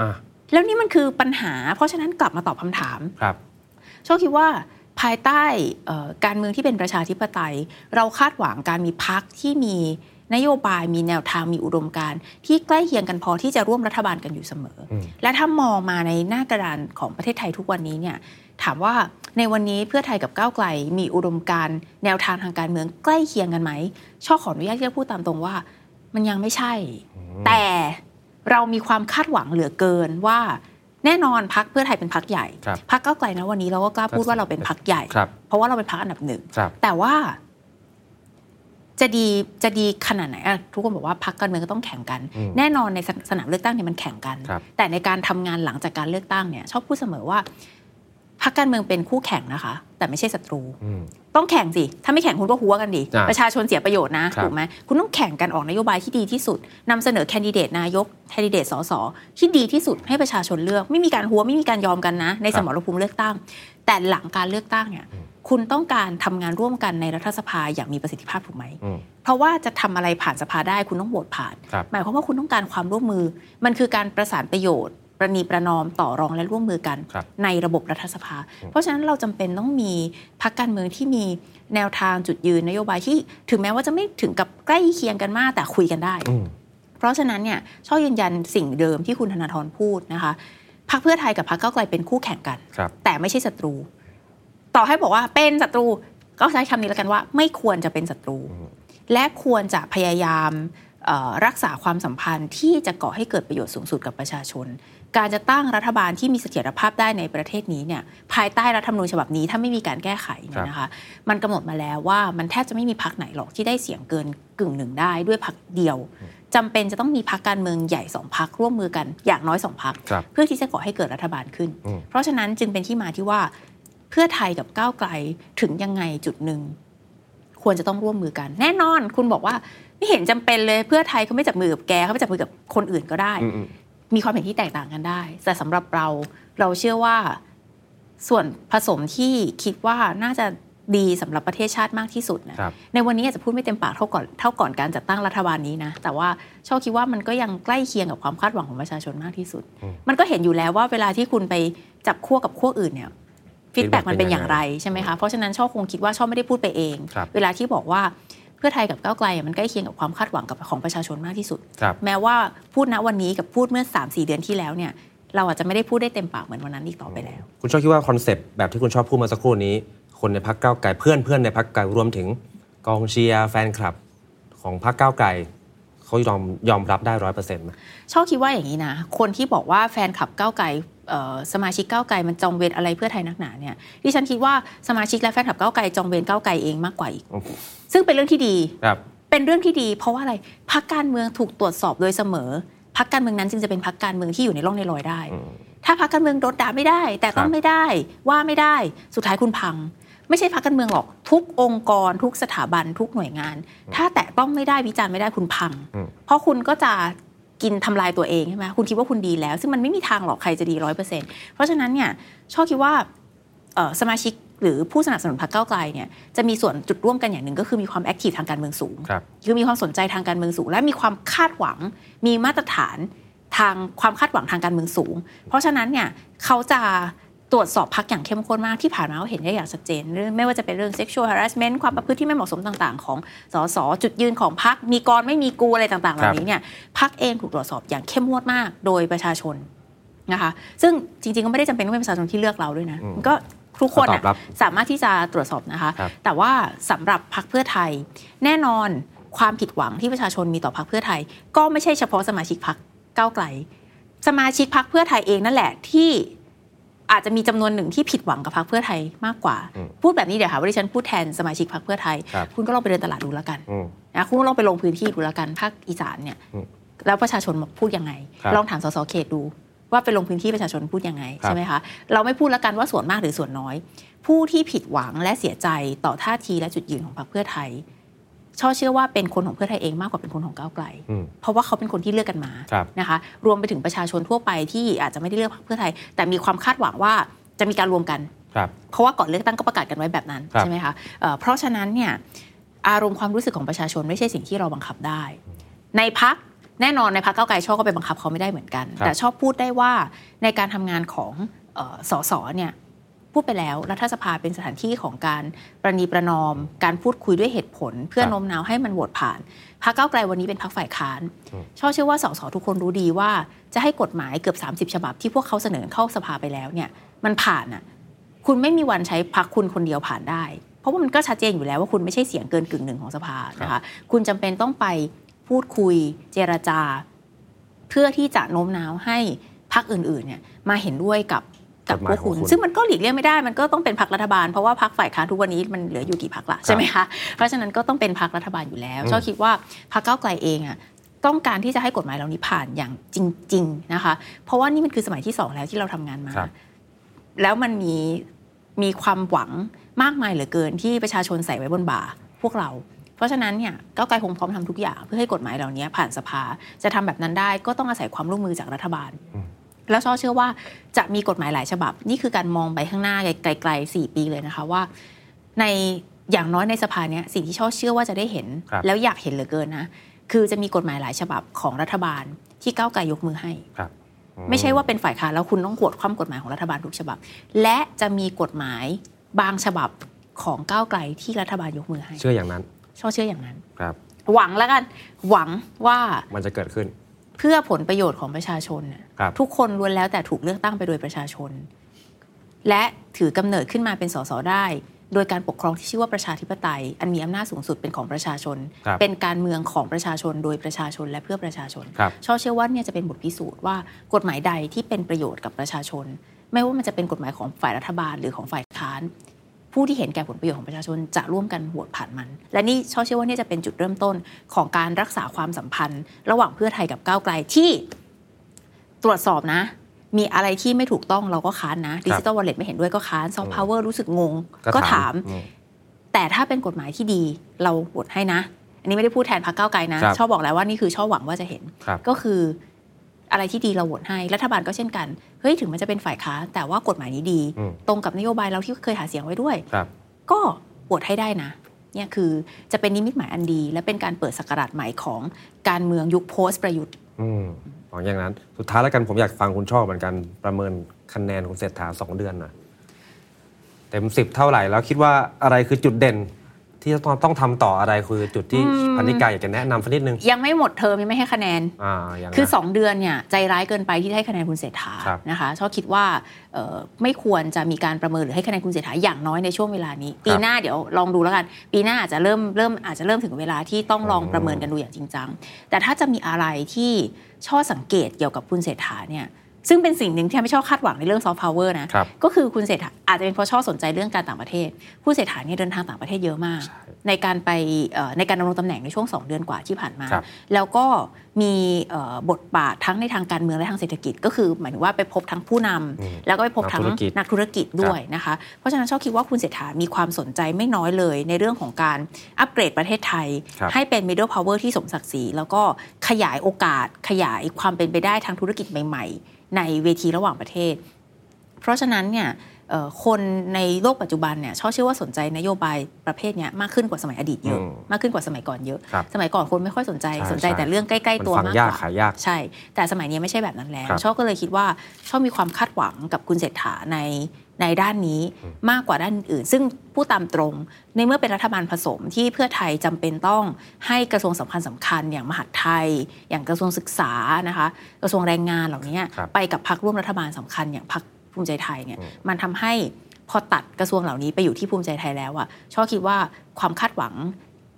อะแล้วนี่มันคือปัญหา เพราะฉะนั้นกลับมาตอบคำถามครับโชคคิดว่าภายใต้เอ่อการเมืองที่เป็นประชาธิปไตย เราคาดหวังการมีพักที่มี นโยบายมีแนวทางมีอุดมการณ์ที่ใกล้เคียงกันพอที่จะร่วมรัฐบาลกันอยู่เสมออมและถ้ามองมาในหน้ากระดานของประเทศไทยทุกวันนี้เนี่ยถามว่าในวันนี้เพื่อไทยกับก้าวไกลมีอุดมการณ์แนวทางทางการเมืองใกล้เคียงกันไหมชอบขออนุญาตที่จะพูดตามตรงว่า มันยังไม่ใช่ แต่เรามีความคาดหวังเหลือเกินว่าแน่นอนพักเพื่อไทยเป็นพักใหญ่ครับพักก้าวไกลนะวันนี้เราก็กล้าพูดว่าเราเป็นพักใหญ่ครับเพราะว่าเราเป็นพักอันดับหนึ่งครับแต่ว่า จะดีจะดีขนาดไหนอะทุกคนบอกว่าพักการเมืองก็ต้องแข่งกันอืมแน่นอนในสสนามเลือกตั้งเนี่ยมันแข่งกันครับแต่ในการทำงานหลังจากการเลือกตั้งเนี่ยชอบพูดเสมอว่าพรรคการเมืองเป็นคู่แข่งนะคะ แต่ไม่ใช่ศัตรูอืมต้องแข่งสิ ถ้าไม่แข่งคุณก็หัวกันดิอ่าประชาชนเสียประโยชน์นะครับถูกไหมคุณต้องแข่งกันออกนโยบายที่ดีที่สุดนำเสนอแคนดิเดตนายกแคนดิเดตสสที่ดีที่สุดให้ประชาชนเลือก ไม่มีการหัวไม่มีการยอมกันนะ ในสมรภูมิเลือกตั้ง แต่หลังการเลือกตั้งเนี่ย คุณต้องการทำงานร่วมกันในรัฐสภาอย่างมีประสิทธิภาพถูกไหมอืมเพราะว่าจะทำอะไรผ่านสภาได้คุณต้องโหวตผ่านครับหมายความว่าคุณต้องการความร่วมมือ มันคือการประสานประโยชน์ ประนีประนอมต่อรองและร่วมมือกันครับในระบบรัฐสภา เพราะฉะนั้นเราจำเป็นต้องมีพรรคการเมืองที่มีแนวทางจุดยืนนโยบายที่ถึงแม้ว่าจะไม่ถึงกับใกล้เคียงกันมากแต่คุยกันได้อืมเพราะฉะนั้นเนี่ยชอบยืนยันสิ่งเดิมที่คุณธนาธรพูดนะคะพรรคเพื่อไทยกับพรรคก้าวไกลเป็นคู่แข่งกันครับแต่ไม่ใช่ศัตรู ต่อให้บอกว่าเป็นศัตรูก็ใช้คำนี้แล้วกันว่า ไม่ควรจะเป็นศัตรู และควรจะพยายามเอ่อรักษาความสัมพันธ์ที่จะก่อให้เกิดประโยชน์สูงสุดกับประชาชน การจะตั้งรัฐบาลที่มีเสถียรภาพได้ในประเทศนี้เนี่ยภายใต้รัฐธรรมนูญฉบับนี้ถ้าไม่มีการแก้ไขเนี่ยนะคะมันกำหนดมาแล้วว่ามันแทบจะไม่มีพักไหนหรอกที่ได้เสียงเกินกึ่งหนึ่งได้ด้วยพักเดียวจำเป็นจะต้องมีพักการเมืองใหญ่สองพักร่วมมือกันอย่างน้อยสองพักครับเพื่อที่จะก่อให้เกิดรัฐบาลขึ้นอืมเพราะฉะนั้นจึงเป็นที่มาที่ว่า เพื่อไทยกับก้าวไกลถึงยังไงจุดหนึ่ง ควรจะต้องร่วมมือกัน แน่นอน คุณบอกว่าไม่เห็นจำเป็นเลยเพื่อไทยเขาไม่จับมือกับแกเขาไม่จับมือกับคนอื่นก็ได้อืมอืมมีความเห็นที่แตกต่างกันได้ แต่สำหรับเราเราเชื่อว่าส่วนผสมที่คิดว่าน่าจะดีสำหรับประเทศชาติมากที่สุดนะครับในวันนี้อาจจะพูดไม่เต็มปากเท่าก่อนเท่าก่อนการจัดตั้งรัฐบาลนี้นะ แต่ว่าชอบคิดว่ามันก็ยังใกล้เคียงกับความคาดหวังของประชาชนมากที่สุด มันก็เห็นอยู่แล้วว่าเวลาที่คุณไปจับขั้วกับขั้วอื่นเนี่ย feedback มันเป็นอย่างไรเป็นยังไงใช่ไหมคะเพราะฉะนั้นช่อคงคิดว่าช่อไม่ได้พูดไปเองครับเวลาที่บอกว่าเพื่อไทยกับก้าวไกลอะมันใกล้เคียงกับความคาดหวังกับของประชาชนมากที่สุดครับแม้ว่าพูดณวันนี้กับพูดเมื่อ3 4เดือนที่แล้วเนี่ยเราอาจจะไม่ได้พูดได้เต็มปากเหมือนวันนั้นอีกต่อไปแล้ว คุณช่อคิดว่า concept แบบที่คุณช่อพูดมาสักครู่นี้ คนในพรรคก้าวไกลเพื่อนเพื่อนในพรรคไกลรวมถึงกองเชียร์แฟนคลับของพรรคก้าวไกลเขายอมยอมรับได้ร้อยเปอร์เซ็นต์ไหมชอบคิดว่าอย่างนี้นะ คนที่บอกว่าแฟนคลับก้าวไกลเอ่อ สมาชิกก้าวไกลมันจองเวรอะไรเพื่อไทยนักหนาเนี่ยดิฉันคิดว่าสมาชิกและแฟนคลับก้าวไกลจองเวรก้าวไกลเองมากกว่าอีก ซึ่งเป็นเรื่องที่ดีครับเป็นเรื่องที่ดี เพราะว่าอะไรพักการเมืองถูกตรวจสอบโดยเสมอพักการเมืองนั้นจึงจะเป็นพักการเมืองที่อยู่ในร่องในรอยได้ ถ้าพักการเมืองโดนด่าไม่ได้ แต่ต้องครับไม่ได้ว่าไม่ได้สุดท้ายคุณพัง ไม่ใช่พักการเมืองหรอก ทุกองค์กร ทุกสถาบันทุกหน่วยงาน ถ้าแตะต้องไม่ได้วิจารณ์ไม่ได้คุณพังอืมเพราะคุณก็จะ กินทำลายตัวเองใช่ไหมคุณคิดว่าคุณดีแล้ว ซึ่งมันไม่มีทางหรอกใครจะดีร้อยเปอร์เซ็นต์เพราะฉะนั้นเนี่ยชอบคิดว่าเอ่อสมาชิกหรือผู้สนับสนุนพรรคก้าวไกลเนี่ยจะมีส่วนจุดร่วมกันอย่างหนึ่งก็คือมีความแอคทีฟทางการเมืองสูงครับคือมีความสนใจทางการเมืองสูง และมีความคาดหวัง มีมาตรฐานทางความคาดหวังทางการเมืองสูง เพราะฉะนั้นเนี่ยเขาจะ ตรวจสอบพักอย่างเข้มข้นมากที่ผ่านมาเขาเห็นได้อย่างชัดเจนเรื่องไม่ว่าจะเป็นเรื่อง sexual harassment ความประพฤติที่ไม่เหมาะสมต่างๆ ของสสจุดยืนของพักมีกรไม่มีกูอะไรต่างๆเหล่านี้เนี่ยพักเองถูกตรวจสอบอย่างเข้มงวดมาก โดยประชาชนนะคะซึ่งจริงๆก็ไม่ได้จำเป็นต้องเป็นประชาชนที่เลือกเราด้วยนะมันก็ทุกคนตอน่ะบรับสามารถที่จะตรวจสอบนะคะครับแต่ว่าสำหรับพักเพื่อไทย แน่นอนความผิดหวังที่ประชาชนมีต่อพักเพื่อไทย ก็ไม่ใช่เฉพาะสมาชิกพักก้าวไกล สมาชิกพักเพื่อไทยเองนั่นแหละที่ อาจจะมีจำนวนหนึ่งที่ผิดหวังกับพักเพื่อไทยมากกว่าอืมพูดแบบนี้เดี๋ยวค่ะว่าดิฉันพูดแทนสมาชิกพักเพื่อไทยครับคุณก็ลองไปเดินตลาดดูแล้วกันอืมนะคุณก็ลองไปลงพื้นที่ดูแล้วกันภาคอีสานเนี่ยอืมแล้วประชาชนมาพูดยังไงครับลองถามสสเขตดูว่าไปลงพื้นที่ประชาชนพูดยังไงครับใช่ไหมคะ เราไม่พูดแล้วกันว่าส่วนมากหรือส่วนน้อย ผู้ที่ผิดหวังและเสียใจต่อท่าทีและจุดยืนของพรรคเพื่อไทย ช่อเชื่อว่าเป็นคนของเพื่อไทยเองมากกว่าเป็นคนของก้าวไกลอืมเพราะว่าเขาเป็นคนที่เลือกกันมาครับนะคะรวมไปถึงประชาชนทั่วไปที่อาจจะไม่ได้เลือกพรรคเพื่อไทย แต่มีความคาดหวังว่าจะมีการรวมกันครับเพราะว่าก่อนเลือกตั้งก็ประกาศกันไว้แบบนั้นครับใช่ไหมคะเอ่อเพราะฉะนั้นเนี่ยอารมณ์ความรู้สึกของประชาชนไม่ใช่สิ่งที่เราบังคับได้ ในพักแน่นอนในพักเก้าวไกลชอบก็ไปบังคับเขาไม่ได้เหมือนกันครับแต่ชอบพูดได้ว่าในการทำงานของเอ่อสสเนี่ย พูดไปแล้วรัฐสภาเป็นสถานที่ของการประนีประนอม การพูดคุยด้วยเหตุผล เพื่อโน้มน้าวให้มันโหวตผ่านพรรคก้าวไกลวันนี้เป็นพรรคฝ่ายค้านชอบเชื่อว่าสสทุกคนรู้ดีว่าจะให้กฎหมายเกือบ 30 ฉบับที่พวกเขาเสนอเข้าสภาไปแล้วเนี่ยมันผ่านอะคุณไม่มีวันใช้พักคุณคนเดียวผ่านได้ เพราะว่ามันก็ชัดเจนอยู่แล้วว่าคุณไม่ใช่เสียงเกินกึ่งหนึ่งของสภานะคะคุณจำเป็นต้องไปพูดคุยเจรจา เพื่อที่จะโน้มน้าวให้พักอื่นๆเนี่ยมาเห็นด้วยกับ กับกฎหพมายวกคุณของคุณ ซึ่งมันก็หลีกเลี่ยงไม่ได้มันก็ต้องเป็นพักรัฐบาลเพราะว่าพักฝ่ายค้านทุกวันนี้มันเหลืออยู่กี่พักละใช่ไหมคะเพราะฉะนั้นก็ต้องเป็นพักรัฐบาลอยู่แล้วอืมชอบคิดว่าพักเก้าวไกลเองอะต้องการที่จะให้กฎหมายเหล่านี้ผ่านอย่างจริง ๆนะคะ เพราะว่านี่มันคือสมัยที่สองแล้วที่เราทำงานมาครับแล้วมันมีมีความหวังมากมายเหลือเกินที่ประชาชนใส่ไว้บนบ่าพวกเราเพราะฉะนั้นเนี่ยก้าวไกลคงพร้อมทำทุกอย่างเพื่อให้กฎหมายเหล่านี้ผ่านสภา จะทำแบบนั้นได้ก็ต้องอาศัยความร่วมมือจากรัฐบาล แล้วช่อเชื่อว่าจะมีกฎหมายหลายฉบับ นี่คือการมองไปข้างหน้าไกลๆสี่ปีเลยนะคะว่า ในอย่างน้อยในสภาเนี้ยสิ่งที่ช่อเชื่อว่าจะได้เห็นครับแล้วอยากเห็นเหลือเกินนะคือจะมีกฎหมายหลายฉบับของรัฐบาลที่ก้าวไกลยกมือให้ครับไม่ใช่ว่าเป็นฝ่ายค้านแล้วคุณต้องกวดความกฎหมายของรัฐบาลทุกฉบับ และจะมีกฎหมายบางฉบับของก้าวไกลที่รัฐบาลยกมือให้ เชื่ออย่างนั้นช่อเชื่ออย่างนั้น ครับ หวังแล้วกัน หวังว่ามันจะเกิดขึ้น เพื่อผลประโยชน์ของประชาชนน่ะครับทุกคนล้วนแล้วแต่ถูกเลือกตั้งไปโดยประชาชน และถือกำเนิดขึ้นมาเป็นสสได้ โดยการปกครองที่ชื่อว่าประชาธิปไตย อันมีอำนาจสูงสุดเป็นของประชาชนครับเป็นการเมืองของประชาชนโดยประชาชนและเพื่อประชาชนครับช่อเชื่อว่าเนี่ยจะเป็นบทพิสูจน์ว่ากฎหมายใดที่เป็นประโยชน์กับประชาชน ไม่ว่ามันจะเป็นกฎหมายของฝ่ายรัฐบาลหรือของฝ่ายค้าน ผู้ที่เห็นแก่ผลประโยชน์ของประชาชนจะร่วมกันโหวตผ่านมัน และนี่ช่อเชื่อว่าเนี่ยจะเป็นจุดเริ่มต้นของการรักษาความสัมพันธ์ ระหว่างเพื่อไทยกับก้าวไกลที่ตรวจสอบนะ มีอะไรที่ไม่ถูกต้องเราก็ค้านนะ digital wallet ไม่เห็นด้วยก็ค้าน soft power รู้สึกงง ก็ถามอืมแต่ถ้าเป็นกฎหมายที่ดีเราโหวตให้นะ อันนี้ไม่ได้พูดแทนพรรคก้าวไกลนะครับช่อบอกแล้วว่านี่คือช่อหวังว่าจะเห็นครับก็คือ อะไรที่ดีเราโหวตให้รัฐบาลก็เช่นกันเฮ้ยถึงมันจะเป็นฝ่ายค้านแต่ว่ากฎหมายนี้ดีอืมตรงกับนโยบายเราที่เคยหาเสียงไว้ด้วยครับก็โหวตให้ได้นะเนี่ยคือจะเป็นนิมิตหมายอันดี และเป็นการเปิดศักราชใหม่ของการเมืองยุคโพสต์ประยุทธ์อืมหวังอย่างนั้น สุดท้ายแล้วกันผมอยากฟังคุณชอบเหมือนกันประเมินคะแนนของเศรษฐาสองเดือนหน่อยเต็มสิบเท่าไหร่แล้วคิดว่าอะไรคือจุดเด่น ที่ต้องต้องทำต่ออะไรคือจุดที่อืมพันธิกาอยากจะแนะนำสักนิดนึง ยังไม่หมดเทอมยังไม่ให้คะแนน อ่าอย่างคือนั้น2เดือนเนี่ยใจร้ายเกินไปที่ให้คะแนนคุณเศรษฐาครับ นะคะชอบคิดว่าเอ่อไม่ควรจะมีการประเมินหรือให้คะแนนคุณเศรษฐาอย่างน้อยในช่วงเวลานี้ ปีหน้าเดี๋ยวลองดูแล้วกัน ปีหน้าอาจจะเริ่มเริ่มอาจจะเริ่มถึงเวลาที่ต้องลองอืมประเมินกันดูอย่างจริงจังแต่ถ้าจะมีอะไรที่ช่อสังเกตเกี่ยวกับคุณเศรษฐาเนี่ย ซึ่งเป็นสิ่งหนึ่งที่ไม่ชอบคาดหวังในเรื่อง soft power นะครับก็คือคุณเศรษฐาอาจจะเป็นเพราะช่อสนใจเรื่องการต่างประเทศคุณเศรษฐาเนี่ยเดินทางต่างประเทศเยอะมาก ในการไปเอ่อในการดำรงตำแหน่งในช่วง 2 เดือนกว่าที่ผ่านมาครับแล้วก็มีเอ่อบทบาททั้งในทางการเมืองและทางเศรษฐกิจ ก็คือหมายถึงว่าไปพบทั้งผู้นำอืมแล้วก็ไปพบทั้งนักธุรกิจนักธุรกิจด้วยนะคะ เพราะฉะนั้นชอบคิดว่าคุณเศรษฐามีความสนใจไม่น้อยเลย ในเรื่องของการอัปเกรดประเทศไทยครับให้เป็น middle power ที่สมศักดิ์ศรีแล้วก็ขยายโอกาสขยายความเป็นไปได้ทางธุรกิจใหม่ ๆ ในเวทีระหว่างประเทศ เพราะฉะนั้นเนี่ย คนในโลกปัจจุบันเนี่ยชอบเชื่อว่าสนใจนโยบายประเภทเนี้ยมากขึ้นกว่าสมัยอดีตเยอะอืมมากขึ้นกว่าสมัยก่อนเยอะครับสมัยก่อนคนไม่ค่อยสนใจใช่สนใจใช่แต่เรื่องใกล้ๆตัวมันฟังมากยากกว่าขายยากใช่ แต่สมัยนี้ไม่ใช่แบบนั้นแล้วครับชอบก็เลยคิดว่าชอบมีความคาดหวังกับคุณเศรษฐาในในด้านนี้มากกว่าด้านอื่น ซึ่งผู้ตามตรง ในเมื่อเป็นรัฐบาลผสมที่เพื่อไทยจำเป็นต้องให้กระทรวงสำคัญสำคัญ อย่างมหาดไทย อย่างกระทรวงศึกษานะคะ กระทรวงแรงงานเหล่านี้ครับไปกับพรรคร่วมรัฐบาลสำคัญอย่างพรรค ภูมิใจไทยเนี่ยมันทำให้พอตัดกระทรวงเหล่านี้ไปอยู่ที่ภูมิใจไทยแล้วอะชอบคิดว่าความคาดหวัง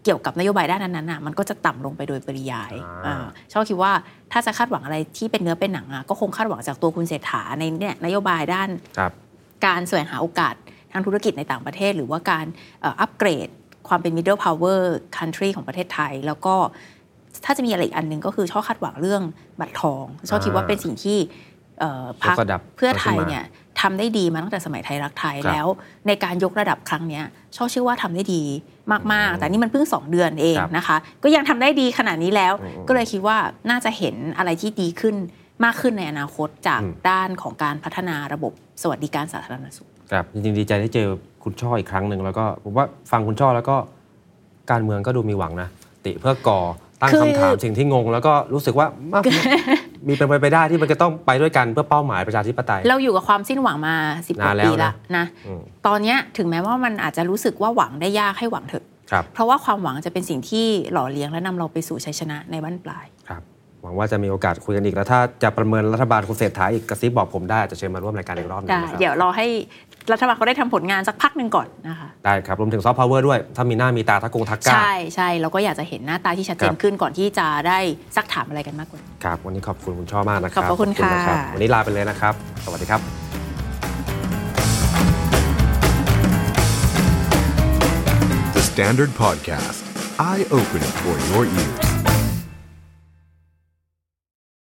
เกี่ยวกับนโยบายด้านนั้นๆน่ะมันก็จะต่ำลงไปโดยปริยายอ่าอ่าชอบคิดว่าถ้าจะคาดหวังอะไรที่เป็นเนื้อเป็นหนังอะก็คงคาดหวังจากตัวคุณเศรษฐาในเนี่ยนโยบายด้านครับการแสวงหาโอกาสทางธุรกิจในต่างประเทศ หรือว่าการเอ่ออัปเกรดความเป็น middle power country ของประเทศไทย แล้วก็ถ้าจะมีอะไรอีกอันหนึ่งก็คือชอบคาดหวังเรื่องบัตรทองชอบคิดว่าเป็นสิ่งที่เอ่อ พรรคยกระดับเพื่อไทยขึ้นมาเนี่ยทำได้ดีมาตั้งแต่สมัยไทยรักไทยครับแล้ว ในการยกระดับครั้งเนี้ยชอบเชื่อว่าทำได้ดีมาก ๆ แต่นี่มันเพิ่ง 2 เดือนเองครับนะคะ ก็ยังทำได้ดีขนาดนี้แล้วอืมก็เลยคิดว่าน่าจะเห็นอะไรที่ดีขึ้นมากขึ้นในอนาคตจากอืมด้านของการพัฒนาระบบสวัสดิการสาธารณสุขครับจริงๆดีใจที่เจอคุณช่ออีกครั้งหนึ่งแล้วก็ผมว่าฟังคุณช่อแล้วก็การเมืองก็ดูมีหวังนะติเพื่อก่อตั้งคือคำถามสิ่งที่งง แล้วก็รู้สึกว่า มากมีเป็นไปไปได้ที่มันจะต้องไปด้วยกันเพื่อเป้าหมายประชาธิปไตย เราอยู่กับความสิ้นหวังมาสิบกนาว่านแล้วปีนะละนะอืมตอนเนี้ยถึงแม้ว่ามันอาจจะรู้สึกว่าหวังได้ยากให้หวังเถอะครับเพราะว่าความหวังจะเป็นสิ่งที่หล่อเลี้ยงและนำเราไปสู่ชัยชนะในบ้านปลายครับหวังว่าจะมีโอกาสคุยกันอีกแล้วถ้าจะประเมินรัฐบาลคุณเศรษฐาอีกกระซิบบอกผมได้อาจจะเชิญมาร่วมรายการอีกรอบหนึงได้นะครับเดี๋ยวรอให้ รัฐบาลเขาได้ทำผลงานสักพักหนึ่งก่อนนะคะได้ครับ รวมถึงซอฟต์พาวเวอร์ด้วย ถ้ามีหน้ามีตาทักกงทักก้าใช่ใช่เราก็อยากจะเห็นหน้าตาที่ชัดเจคนรับขึ้นก่อนที่จะได้ซักถามอะไรกันมากกว่านี้ครับ วันนี้ขอบคุณคุณช่อมากนะครับขอบพระคุณค่ะนรับวันนี้ลาไปเลยนะครับ สวัสดีครับ The Standard Podcast, eye opening for your ears.